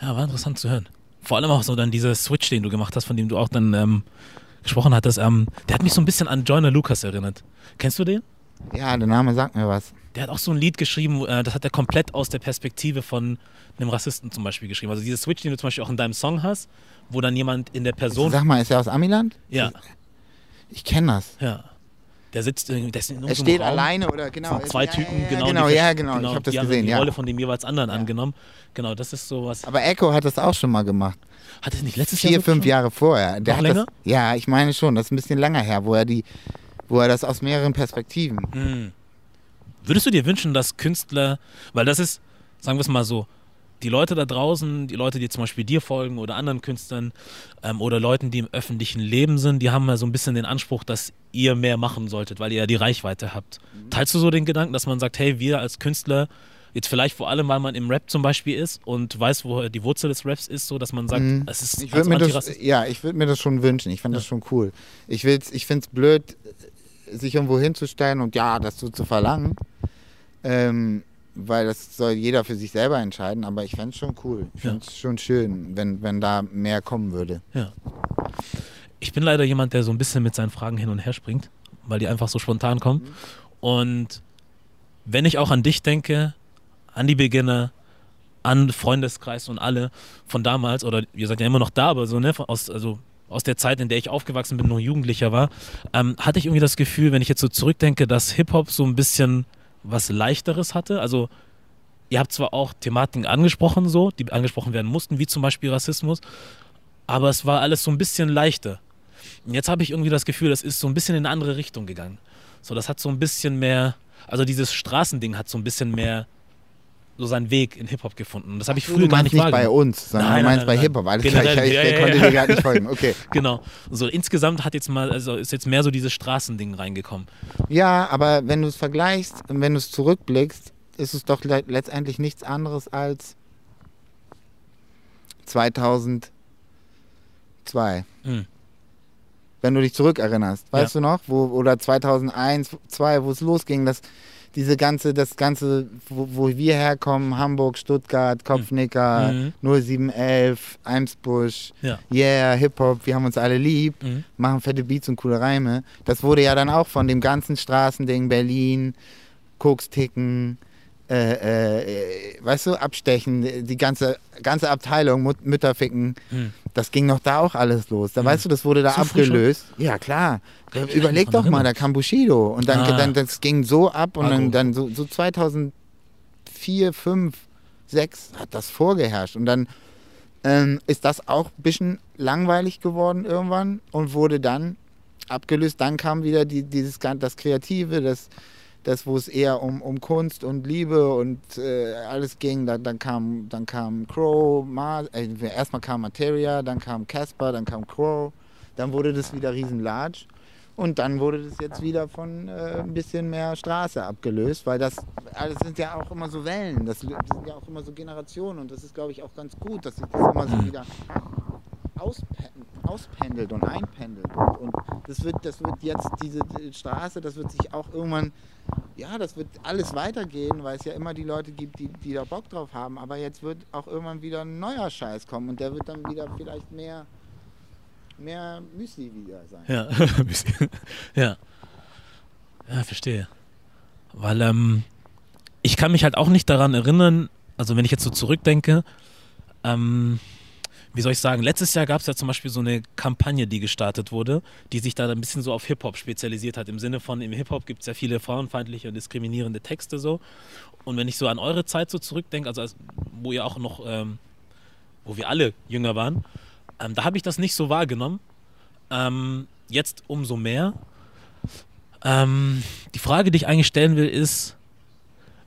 ja, war interessant zu hören. Vor allem auch so dann dieser Switch, den du gemacht hast, von dem du auch dann ähm, gesprochen hattest. Ähm, der hat mich so ein bisschen an Joyner Lucas erinnert. Kennst du den? Ja, der Name sagt mir was. Der hat auch so ein Lied geschrieben, äh, das hat er komplett aus der Perspektive von einem Rassisten zum Beispiel geschrieben. Also dieser Switch, den du zum Beispiel auch in deinem Song hast, wo dann jemand in der Person. Sag mal, ist er aus Amiland? Ja, Ich kenne das. ja. Der sitzt irgendwie, der in Er steht Raum. alleine oder genau. sind zwei ja, Typen, ja, ja, genau. Genau, die ja, versch- genau. Ich habe das die haben gesehen, die ja. Rolle von dem jeweils anderen angenommen. Genau, das ist sowas. Aber Echo hat das auch schon mal gemacht. Hat es nicht letztes Jahr Vier, fünf schon? Jahre vorher. Der Noch länger? Das, ja, ich meine schon. Das ist ein bisschen länger her, wo er die, wo er das aus mehreren Perspektiven. Hm. Würdest du dir wünschen, dass Künstler, weil das ist, sagen wir es mal so, die Leute da draußen, die Leute, die zum Beispiel dir folgen oder anderen Künstlern ähm, oder Leuten, die im öffentlichen Leben sind, die haben ja so ein bisschen den Anspruch, dass ihr mehr machen solltet, weil ihr ja die Reichweite habt. Teilst du so den Gedanken, dass man sagt, hey, wir als Künstler, jetzt vielleicht vor allem, weil man im Rap zum Beispiel ist und weiß, wo die Wurzel des Raps ist, so dass man sagt, Mhm. es ist Ich als mir das, ja, ich würde mir das schon wünschen. Ich finde das Ja. schon cool. Ich will's, ich finde es blöd, sich irgendwo hinzustellen und ja, das so zu verlangen. Ähm, weil das soll jeder für sich selber entscheiden, aber ich fände es schon cool. Ich fände es ja. schon schön, wenn, wenn da mehr kommen würde. Ja. Ich bin leider jemand, der so ein bisschen mit seinen Fragen hin und her springt, weil die einfach so spontan kommen. Mhm. Und wenn ich auch an dich denke, an die Beginner, an Freundeskreis und alle von damals, oder ihr seid ja immer noch da, aber so, ne, aus, also aus der Zeit, in der ich aufgewachsen bin, noch Jugendlicher war, ähm, hatte ich irgendwie das Gefühl, wenn ich jetzt so zurückdenke, dass Hip-Hop so ein bisschen was Leichteres hatte. Also ihr habt zwar auch Thematiken angesprochen, so, die angesprochen werden mussten, wie zum Beispiel Rassismus, aber es war alles so ein bisschen leichter. Und jetzt habe ich irgendwie das Gefühl, das ist so ein bisschen in eine andere Richtung gegangen. So, das hat so ein bisschen mehr, also dieses Straßending hat so ein bisschen mehr so seinen Weg in Hip-Hop gefunden. Und das habe ich früher gar nicht nicht bei uns, sondern nein, du meinst nein, bei Hip-Hop. Alles klar, ich, ja, ich, ja, konnte ja. dir gar nicht folgen. Okay. [laughs] Genau. So insgesamt hat jetzt mal, also ist jetzt mehr so dieses Straßending reingekommen. Ja, aber wenn du es vergleichst, wenn du es zurückblickst, ist es doch le letztendlich nichts anderes als 2002. Hm. Wenn du dich zurückerinnerst, weißt du noch, wo oder 2001, 2002, wo es losging, dass diese ganze, das ganze, wo, wo wir herkommen, Hamburg, Stuttgart, Kopfnicker, mhm. 0711, Eimsbusch, ja. Yeah, Hip-Hop, wir haben uns alle lieb, mhm. machen fette Beats und coole Reime. Das wurde ja dann auch von dem ganzen Straßending Berlin, Koks ticken, äh, äh, weißt du, abstechen, die ganze, ganze Abteilung, Mut Mütter ficken, hm. das ging noch da auch alles los. Da hm. weißt du, das wurde da so abgelöst. Ja, klar. Überleg doch mal, da kam Bushido und dann, ah. dann das ging so ab und ah, dann, dann so, so 2004, 5, 6 hat das vorgeherrscht und dann ähm, ist das auch ein bisschen langweilig geworden irgendwann und wurde dann abgelöst. Dann kam wieder die, dieses, das Kreative, das das, wo es eher um, um Kunst und Liebe und äh, alles ging. Da, dann, kam, dann kam Crow, Mar äh, erstmal kam Materia, dann kam Casper, dann kam Crow, dann wurde das wieder riesen large und dann wurde das jetzt wieder von äh, ein bisschen mehr Straße abgelöst, weil das alles sind ja auch immer so Wellen, das, das sind ja auch immer so Generationen und das ist, glaube ich, auch ganz gut, dass sich das immer so wieder auspendelt und einpendelt. Und, das, wird, das wird jetzt, diese Straße, das wird sich auch irgendwann, ja, das wird alles weitergehen, weil es ja immer die Leute gibt, die, die da Bock drauf haben. Aber jetzt wird auch irgendwann wieder ein neuer Scheiß kommen und der wird dann wieder vielleicht mehr, mehr Müsli wieder sein. Ja, [laughs] ja. Ja, verstehe. Weil ähm, ich kann mich halt auch nicht daran erinnern, also wenn ich jetzt so zurückdenke, ähm, wie soll ich sagen, letztes Jahr gab es ja zum Beispiel so eine Kampagne, die gestartet wurde, die sich da ein bisschen so auf Hip-Hop spezialisiert hat. Im Sinne von, im Hip-Hop gibt es ja viele frauenfeindliche und diskriminierende Texte so. Und wenn ich so an eure Zeit so zurückdenke, also als, wo ihr auch noch, ähm, wo wir alle jünger waren, ähm, da habe ich das nicht so wahrgenommen. Ähm, jetzt umso mehr. Ähm, die Frage, die ich eigentlich stellen will, ist,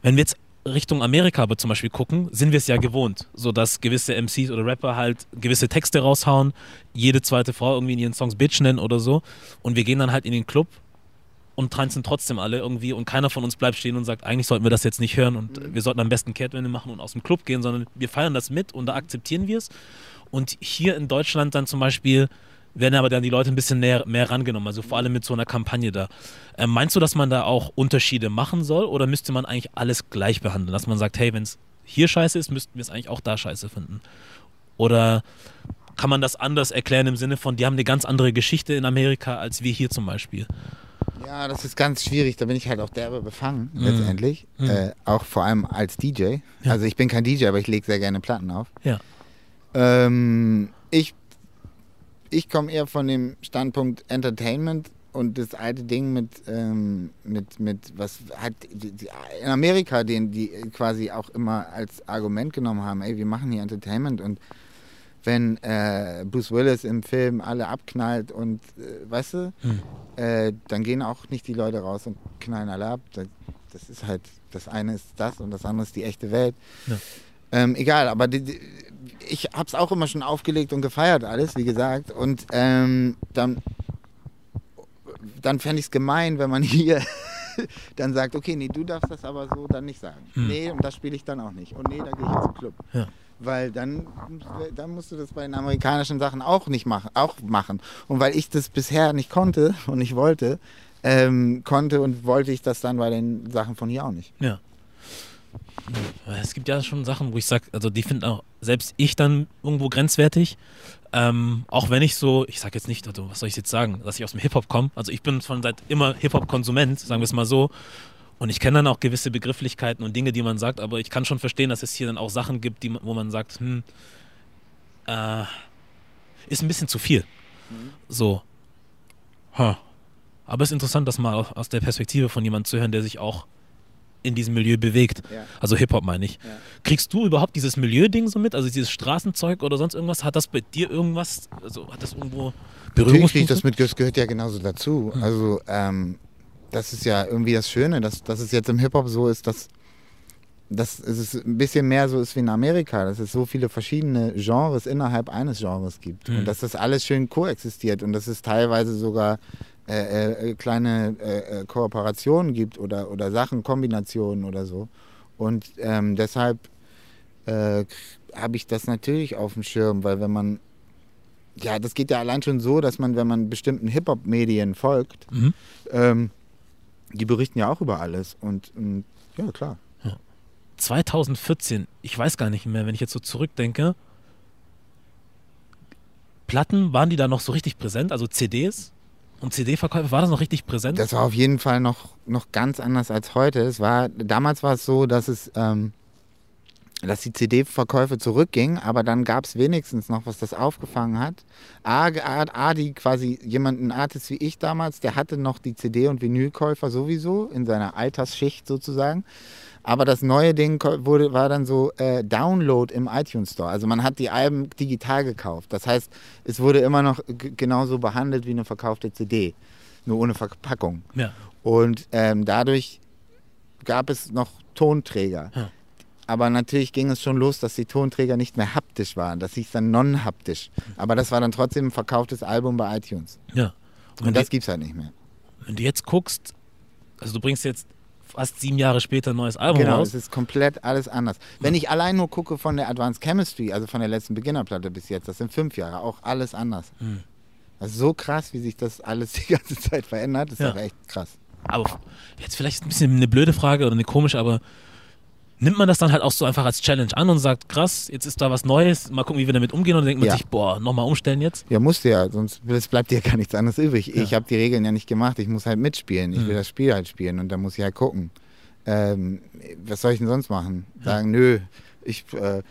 wenn wir jetzt Richtung Amerika aber zum Beispiel gucken, sind wir es ja gewohnt, so dass gewisse MCs oder Rapper halt gewisse Texte raushauen, jede zweite Frau irgendwie in ihren Songs Bitch nennen oder so. Und wir gehen dann halt in den Club und tanzen trotzdem alle irgendwie und keiner von uns bleibt stehen und sagt, eigentlich sollten wir das jetzt nicht hören und mhm. wir sollten am besten Kehrtwende machen und aus dem Club gehen, sondern wir feiern das mit und da akzeptieren wir es. Und hier in Deutschland dann zum Beispiel werden aber dann die Leute ein bisschen näher, mehr rangenommen, also vor allem mit so einer Kampagne da. Ähm, meinst du, dass man da auch Unterschiede machen soll oder müsste man eigentlich alles gleich behandeln? Dass man sagt, hey, wenn es hier scheiße ist, müssten wir es eigentlich auch da scheiße finden? Oder kann man das anders erklären im Sinne von, die haben eine ganz andere Geschichte in Amerika als wir hier zum Beispiel? Ja, das ist ganz schwierig. Da bin ich halt auch derbe befangen, mm. letztendlich. Mm. Äh, auch vor allem als DJ. Ja. Also ich bin kein DJ, aber ich lege sehr gerne Platten auf. Ja. Ähm, ich ich komme eher von dem Standpunkt Entertainment und das alte Ding mit, ähm, mit, mit was hat die, die, in Amerika, den die quasi auch immer als Argument genommen haben, ey, wir machen hier Entertainment und wenn äh, Bruce Willis im Film alle abknallt und äh, weißt du, hm. äh, dann gehen auch nicht die Leute raus und knallen alle ab. Das, das, ist halt, das eine ist das und das andere ist die echte Welt. Ja. Ähm, egal, aber die, die, ich habe es auch immer schon aufgelegt und gefeiert alles, wie gesagt. Und ähm, dann, dann fände ich es gemein, wenn man [laughs] hier dann sagt, okay, nee, du darfst das aber so dann nicht sagen. Hm. Nee, und das spiele ich dann auch nicht. Und nee, da gehe ich im Club. Ja. Weil dann, dann musst du das bei den amerikanischen Sachen auch nicht machen, auch machen. Und weil ich das bisher nicht konnte und nicht wollte, ähm, konnte und wollte ich das dann bei den Sachen von hier auch nicht. Ja. Es gibt ja schon Sachen, wo ich sage, also die finden auch selbst ich dann irgendwo grenzwertig. Ähm, auch wenn ich so, ich sage jetzt nicht, also was soll ich jetzt sagen, dass ich aus dem Hip-Hop komme. Also ich bin schon seit immer Hip-Hop-Konsument, sagen wir es mal so. Und ich kenne dann auch gewisse Begrifflichkeiten und Dinge, die man sagt, aber ich kann schon verstehen, dass es hier dann auch Sachen gibt, die, wo man sagt, hm, äh, ist ein bisschen zu viel. Mhm. So. Huh. Aber es ist interessant, das mal aus der Perspektive von jemandem zu hören, der sich auch in diesem Milieu bewegt. Ja. Also Hip-Hop meine ich. Ja. Kriegst du überhaupt dieses Milieu-Ding so mit? Also dieses Straßenzeug oder sonst irgendwas? Hat das bei dir irgendwas, also hat das irgendwo Berührungspunkte? Natürlich das mit, das gehört ja genauso dazu. Hm. Also ähm, das ist ja irgendwie das Schöne, dass, dass es jetzt im Hip-Hop so ist, dass, dass es ein bisschen mehr so ist wie in Amerika, dass es so viele verschiedene Genres innerhalb eines Genres gibt. Hm. Und dass das alles schön koexistiert und dass es teilweise sogar äh, äh, kleine äh, äh, Kooperationen gibt oder, oder Sachen, Kombinationen oder so. Und ähm, deshalb äh, habe ich das natürlich auf dem Schirm, weil wenn man, ja, das geht ja allein schon so, dass man, wenn man bestimmten Hip-Hop-Medien folgt, mhm. ähm, die berichten ja auch über alles. Und, und ja, klar. 2014, ich weiß gar nicht mehr, wenn ich jetzt so zurückdenke, Platten, waren die da noch so richtig präsent, also CDs? Und CD-Verkäufe, war das noch richtig präsent? Das war auf jeden Fall noch, noch ganz anders als heute. Es war, damals war es so, dass es, ähm, dass die CD-Verkäufe zurückgingen, aber dann gab es wenigstens noch, was das aufgefangen hat. A, A, A, die quasi jemand, ein Artist wie ich damals, der hatte noch die CD- und Vinylkäufer sowieso in seiner Altersschicht sozusagen. Aber das neue Ding wurde, war dann so äh, Download im iTunes Store. Also man hat die Alben digital gekauft. Das heißt, es wurde immer noch genauso behandelt wie eine verkaufte CD, nur ohne Verpackung. Ja. Und ähm, dadurch gab es noch Tonträger. Ja. Aber natürlich ging es schon los, dass die Tonträger nicht mehr haptisch waren. Das hieß dann non-haptisch. Aber das war dann trotzdem ein verkauftes Album bei iTunes. Ja. Und, Und das gibt es halt nicht mehr. Wenn du jetzt guckst, also du bringst jetzt fast sieben Jahre später ein neues Album genau, raus. Genau, es ist komplett alles anders. Wenn ich allein nur gucke von der Advanced Chemistry, also von der letzten Beginnerplatte bis jetzt, das sind fünf Jahre, auch alles anders. Mhm. Also so krass, wie sich das alles [laughs] die ganze Zeit verändert, ist ja. echt krass. Aber jetzt vielleicht ein bisschen eine blöde Frage oder eine komische, aber nimmt man das dann halt auch so einfach als Challenge an und sagt, krass, jetzt ist da was Neues, mal gucken, wie wir damit umgehen und dann denkt man ja. sich, boah, nochmal umstellen jetzt? Ja, musst du ja, sonst bleibt dir gar nichts anderes übrig. Ja. Ich habe die Regeln ja nicht gemacht, ich muss halt mitspielen, ich mhm. will das Spiel halt spielen und dann muss ich halt gucken. Ähm, was soll ich denn sonst machen? Sagen, ja. nö, ich, äh,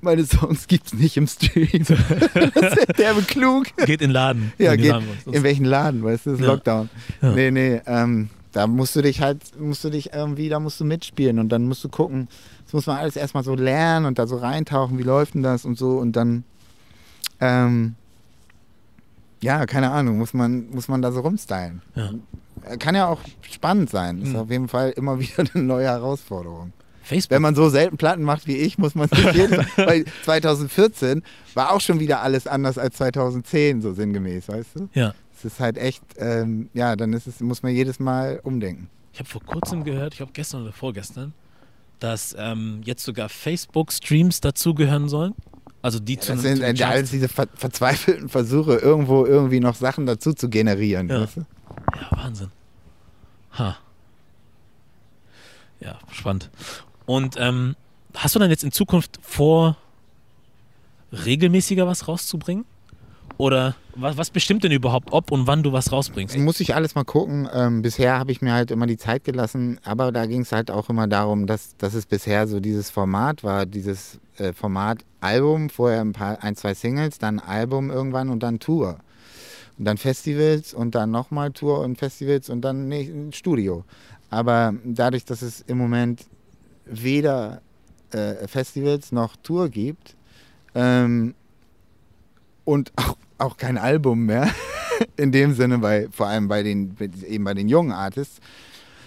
meine Songs gibt's nicht im Stream. [laughs] das ist derbe klug. Geht in Laden. Ja, geht in welchen Laden, weißt du, das ist Lockdown. Nee, nee, ähm, da musst du dich halt, musst du dich irgendwie, da musst du mitspielen und dann musst du gucken, das muss man alles erstmal so lernen und da so reintauchen, wie läuft denn das und so und dann, ähm, ja, keine Ahnung, muss man, muss man da so rumstylen. Ja. Kann ja auch spannend sein. Ist mhm. auf jeden Fall immer [laughs] wieder eine neue Herausforderung. Facebook. Wenn man so selten Platten macht wie ich, muss man sich jeden. Weil [laughs] 2014 war auch schon wieder alles anders als 2010, so sinngemäß, weißt du? Ja. Es ist halt echt, ähm, ja, dann ist es, muss man jedes Mal umdenken. Ich habe vor kurzem gehört, ich glaube gestern oder vorgestern, dass ähm, jetzt sogar Facebook-Streams dazugehören sollen. Also die ja, zu Das sind ja alles diese ver verzweifelten Versuche, irgendwo irgendwie noch Sachen dazu zu generieren. Ja, weißt du? ja Wahnsinn. Ha. Ja, spannend. Und ähm, hast du dann jetzt in Zukunft vor, regelmäßiger was rauszubringen? Oder was, was, bestimmt denn überhaupt, ob und wann du was rausbringst? Muss ich alles mal gucken. Ähm, bisher habe ich mir halt immer die Zeit gelassen, aber da ging es halt auch immer darum, dass, dass es bisher so dieses Format war, dieses äh, Format Album, vorher ein paar, ein, zwei Singles, dann Album irgendwann und dann Tour. Und dann Festivals und dann nochmal Tour und Festivals und dann nee, Studio. Aber dadurch, dass es im Moment weder äh, Festivals noch Tour gibt ähm, und auch auch kein Album mehr. [laughs] In dem Sinne, bei, vor allem bei den, eben bei den jungen Artists,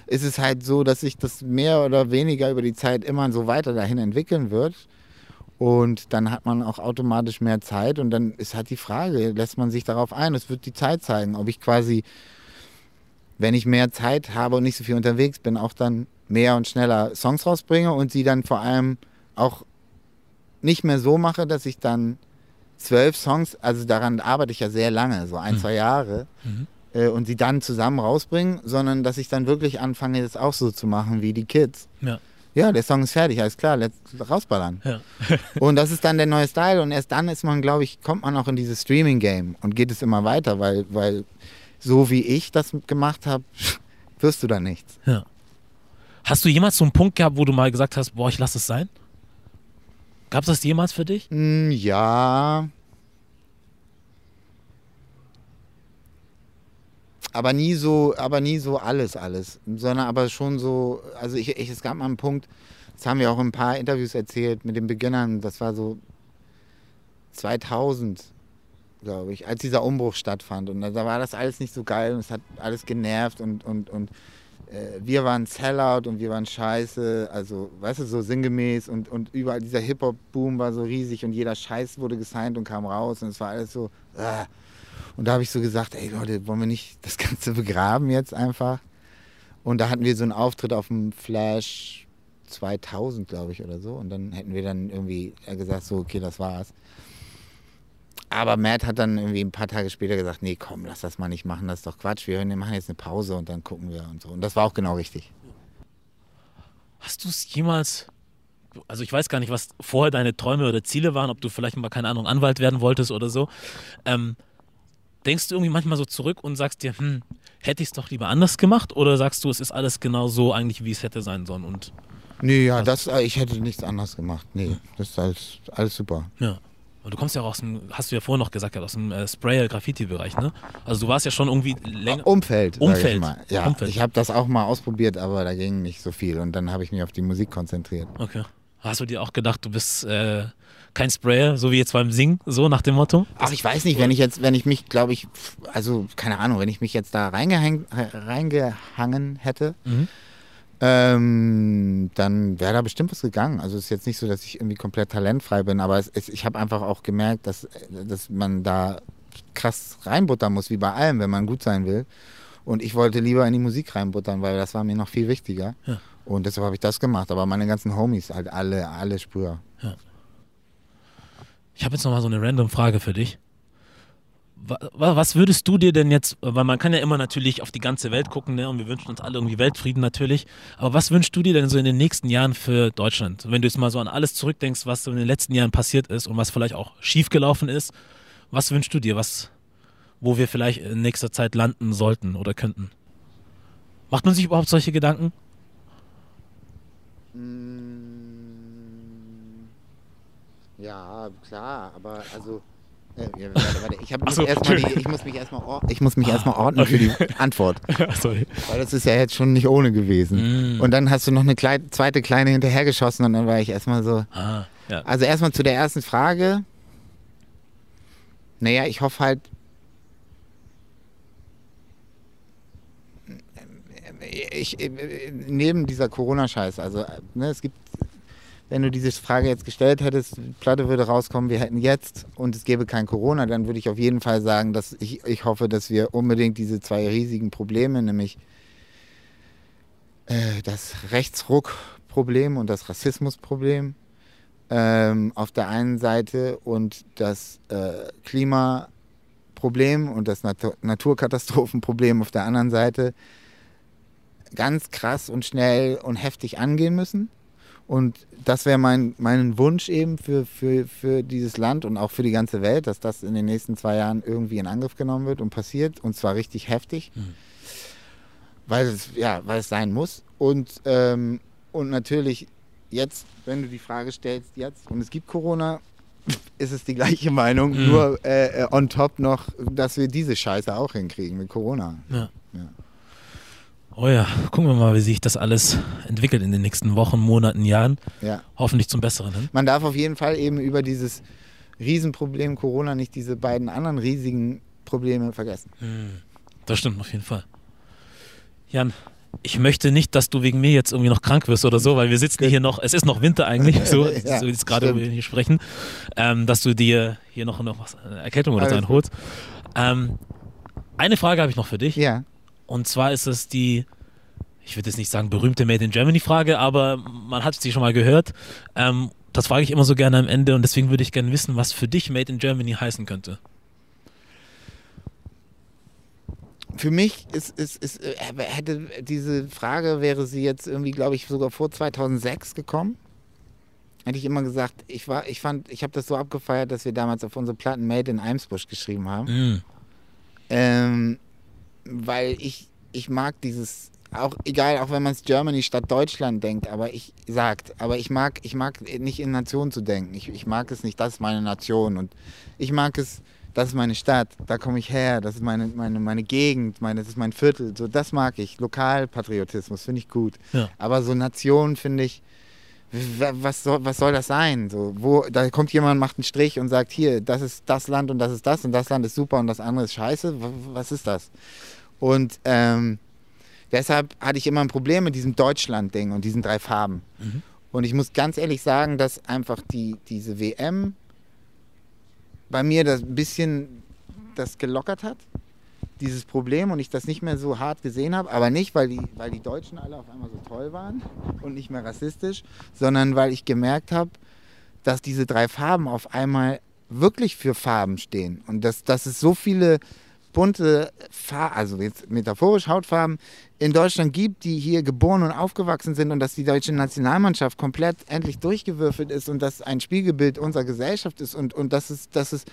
ist es halt so, dass sich das mehr oder weniger über die Zeit immer so weiter dahin entwickeln wird. Und dann hat man auch automatisch mehr Zeit und dann ist halt die Frage, lässt man sich darauf ein? Es wird die Zeit zeigen, ob ich quasi, wenn ich mehr Zeit habe und nicht so viel unterwegs bin, auch dann mehr und schneller Songs rausbringe und sie dann vor allem auch nicht mehr so mache, dass ich dann zwölf Songs, also daran arbeite ich ja sehr lange, so ein, mhm. zwei Jahre. Mhm. äh, und sie dann zusammen rausbringen, sondern dass ich dann wirklich anfange, das auch so zu machen wie die Kids. Ja. Ja, der Song ist fertig, alles klar, let's rausballern. Ja. [laughs] und das ist dann der neue Style und erst dann ist man, glaube ich, kommt man auch in dieses Streaming-Game und geht es immer weiter, weil, weil so wie ich das gemacht habe, [laughs] wirst du da nichts. Ja. Hast du jemals so einen Punkt gehabt, wo du mal gesagt hast, boah, ich lasse es sein? Gab es das jemals für dich? Mm, ja. Aber nie so, aber nie so alles, alles. Sondern aber schon so, also ich, ich, es gab mal einen Punkt, das haben wir auch in ein paar Interviews erzählt mit den Beginnern, das war so 2000, glaube ich, als dieser Umbruch stattfand. Und da war das alles nicht so geil und es hat alles genervt und, und, und wir waren Sellout und wir waren scheiße, also weißt du, so sinngemäß und, und überall dieser Hip-Hop-Boom war so riesig und jeder Scheiß wurde gesigned und kam raus und es war alles so. Äh. Und da habe ich so gesagt, ey Leute, wollen wir nicht das Ganze [laughs] begraben jetzt einfach? Und da hatten wir so einen Auftritt auf dem Flash 2000, glaube ich, oder so. Und dann hätten wir dann irgendwie gesagt, so, okay, das war's. Aber Matt hat dann irgendwie ein paar Tage später gesagt, nee, komm, lass das mal nicht machen, das ist doch Quatsch. Wir machen jetzt eine Pause und dann gucken wir und so. Und das war auch genau richtig. Hast du es jemals, also ich weiß gar nicht, was vorher deine Träume oder Ziele waren, ob du vielleicht mal, keine Ahnung, Anwalt werden wolltest oder so. Ähm, denkst du irgendwie manchmal so zurück und sagst dir, hm, hätte ich es doch lieber anders gemacht? Oder sagst du, es ist alles genau so eigentlich, wie es hätte sein sollen? Und nee, ja, das, äh, ich hätte nichts anders gemacht. Nee, das ist alles, alles super. Ja. Und du kommst ja auch aus dem, hast du ja vorhin noch gesagt, aus dem äh, Sprayer-Graffiti-Bereich, ne? Also du warst ja schon irgendwie länger. Umfeld. Umfeld. Ich mal. Ja, Umfeld. ich habe das auch mal ausprobiert, aber da ging nicht so viel. Und dann habe ich mich auf die Musik konzentriert. Okay. Hast du dir auch gedacht, du bist äh, kein Sprayer, so wie jetzt beim Singen, so nach dem Motto? Ach, ich weiß nicht, wenn ich jetzt, wenn ich mich, glaube ich, also keine Ahnung, wenn ich mich jetzt da reingehang, reingehangen hätte, Mhm. Ähm, dann wäre da bestimmt was gegangen. Also es ist jetzt nicht so, dass ich irgendwie komplett talentfrei bin, aber es, es, ich habe einfach auch gemerkt, dass, dass man da krass reinbuttern muss, wie bei allem, wenn man gut sein will. Und ich wollte lieber in die Musik reinbuttern, weil das war mir noch viel wichtiger. Ja. Und deshalb habe ich das gemacht. Aber meine ganzen Homies, halt alle, alle Sprüher. Ich habe jetzt noch mal so eine random Frage für dich. Wa- wa- Was würdest du dir denn jetzt, weil man kann ja immer natürlich auf die ganze Welt gucken, ne? Und wir wünschen uns alle irgendwie Weltfrieden natürlich. Aber was wünschst du dir denn so in den nächsten Jahren für Deutschland? Wenn du jetzt mal so an alles zurückdenkst, was so in den letzten Jahren passiert ist und was vielleicht auch schiefgelaufen ist, was wünschst du dir, was, wo wir vielleicht in nächster Zeit landen sollten oder könnten? Macht man sich überhaupt solche Gedanken? Ja, klar, aber also. Äh, warte, warte. Ich, hab- so, erstmal die- ich muss mich erstmal or mich erstmal ordnen für die Antwort. [laughs] Sorry. Weil das ist ja jetzt schon nicht ohne gewesen. Mm. Und dann hast du noch eine klei zweite kleine hinterhergeschossen und dann war ich erstmal so. Ah, ja. Also erstmal zu der ersten Frage. Naja, ich hoffe halt. Ich, äh, neben dieser Corona-Scheiß, also ne, es gibt, wenn du diese Frage jetzt gestellt hättest, die Platte würde rauskommen, wir hätten jetzt und es gäbe kein Corona, dann würde ich auf jeden Fall sagen, dass ich, ich hoffe, dass wir unbedingt diese zwei riesigen Probleme, nämlich äh, das Rechtsruck-Problem und das Rassismus-Problem, ähm, auf der einen Seite und das äh, Klimaproblem und das Natu Naturkatastrophenproblem auf der anderen Seite ganz krass und schnell und heftig angehen müssen. Und das wäre mein, mein Wunsch eben für, für, für dieses Land und auch für die ganze Welt, dass das in den nächsten zwei Jahren irgendwie in Angriff genommen wird und passiert und zwar richtig heftig, Mhm. weil, es, ja, weil es sein muss. Und, ähm, und natürlich jetzt, wenn du die Frage stellst, jetzt und es gibt Corona, [laughs] ist es die gleiche Meinung, Mhm. nur äh, äh, on top noch, dass wir diese Scheiße auch hinkriegen mit Corona. Ja. Ja. Oh ja, gucken wir mal, wie sich das alles entwickelt in den nächsten Wochen, Monaten, Jahren. Ja. Hoffentlich zum Besseren hin. Man darf auf jeden Fall eben über dieses Riesenproblem Corona nicht diese beiden anderen riesigen Probleme vergessen. Das stimmt auf jeden Fall. Jan, ich möchte nicht, dass du wegen mir jetzt irgendwie noch krank wirst oder so, weil wir sitzen hier noch, es ist noch Winter eigentlich, [laughs] so, Ja, so jetzt gerade, wo wir hier sprechen, ähm, dass du dir hier noch, noch was, eine Erkältung oder so einholst. Ähm, eine Frage habe ich noch für dich. Ja. Und zwar ist es die, ich würde jetzt nicht sagen berühmte Made in Germany Frage, aber man hat sie schon mal gehört. Ähm, das frage ich immer so gerne am Ende und deswegen würde ich gerne wissen, was für dich Made in Germany heißen könnte. für mich ist, ist, ist, äh, hätte diese Frage, wäre sie jetzt irgendwie, glaube ich, sogar vor 2006 gekommen. Hätte ich immer gesagt, ich war, ich fand, ich habe das so abgefeiert, dass wir damals auf unsere Platten Made in Eimsbusch geschrieben haben. Mm. Ähm, weil ich, ich mag dieses, auch egal, auch wenn man es Germany statt Deutschland denkt, aber ich sagt, aber ich mag, ich mag nicht in Nationen zu denken. Ich, ich mag es nicht, das ist meine Nation und ich mag es, das ist meine Stadt, da komme ich her, das ist meine, meine, meine Gegend, meine, das ist mein Viertel, so das mag ich. Lokalpatriotismus finde ich gut. Ja. Aber so Nation finde ich, was soll, was soll das sein? So, wo, da kommt jemand, macht einen Strich und sagt, hier, das ist das Land und das ist das und das Land ist super und das andere ist scheiße. Was ist das? Und ähm, deshalb hatte ich immer ein Problem mit diesem Deutschland-Ding und diesen drei Farben. Mhm. Und ich muss ganz ehrlich sagen, dass einfach die, diese WM bei mir das ein bisschen das gelockert hat, dieses Problem, und ich das nicht mehr so hart gesehen habe. Aber nicht, weil die, weil die Deutschen alle auf einmal so toll waren und nicht mehr rassistisch, sondern weil ich gemerkt habe, dass diese drei Farben auf einmal wirklich für Farben stehen. Und dass, dass es so viele bunte Farben, also jetzt metaphorisch Hautfarben, in Deutschland gibt, die hier geboren und aufgewachsen sind und dass die deutsche Nationalmannschaft komplett endlich durchgewürfelt ist und das ein Spiegelbild unserer Gesellschaft ist und, und dass, es, dass, es,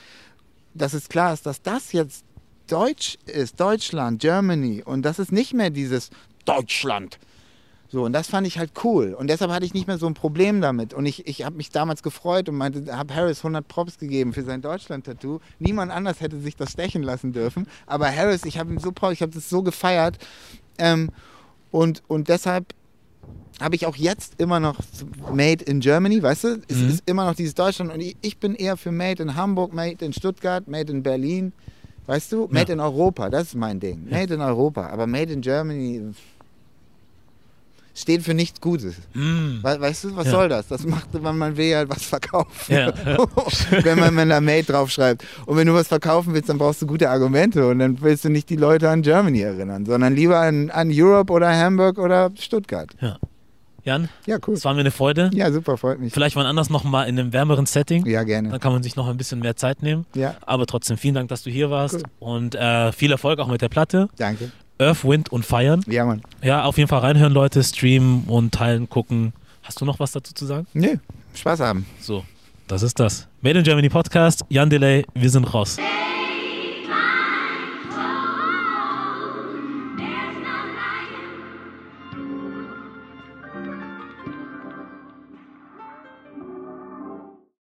dass es klar ist, dass das jetzt Deutsch ist, Deutschland, Germany und das ist nicht mehr dieses Deutschland. So, und das fand ich halt cool. Und deshalb hatte ich nicht mehr so ein Problem damit. Und ich, ich habe mich damals gefreut und meinte, habe Harris 100 Props gegeben für sein Deutschland-Tattoo. Niemand anders hätte sich das stechen lassen dürfen. Aber Harris, ich habe ihm so ich habe das so gefeiert. Ähm, und, und deshalb habe ich auch jetzt immer noch Made in Germany, weißt du? Es Mhm. ist immer noch dieses Deutschland. Und ich, ich bin eher für Made in Hamburg, Made in Stuttgart, Made in Berlin. Weißt du? Made Ja. in Europa, das ist mein Ding. Ja. Made in Europa. Aber Made in Germany steht für nichts Gutes. Mm. We weißt du, was Ja. soll das? Das macht man, man will ja was verkaufen. Ja. [laughs] wenn man, wenn da Made draufschreibt. Und wenn du was verkaufen willst, dann brauchst du gute Argumente und dann willst du nicht die Leute an Germany erinnern, sondern lieber an, an Europe oder Hamburg oder Stuttgart. Jan, Ja, cool. es war mir eine Freude. Ja, super, freut mich. Vielleicht wann anders nochmal in einem wärmeren Setting. Ja, gerne. Dann kann man sich noch ein bisschen mehr Zeit nehmen. Ja, Aber trotzdem vielen Dank, dass du hier warst. Cool. Und äh, viel Erfolg auch mit der Platte. danke. Earth, Wind und Feiern. Ja, Mann. Ja, auf jeden Fall reinhören, Leute, streamen und teilen, gucken. Hast du noch was dazu zu sagen? Nö, Spaß haben. So, das ist das. Made in Germany Podcast. Jan Delay, wir sind raus.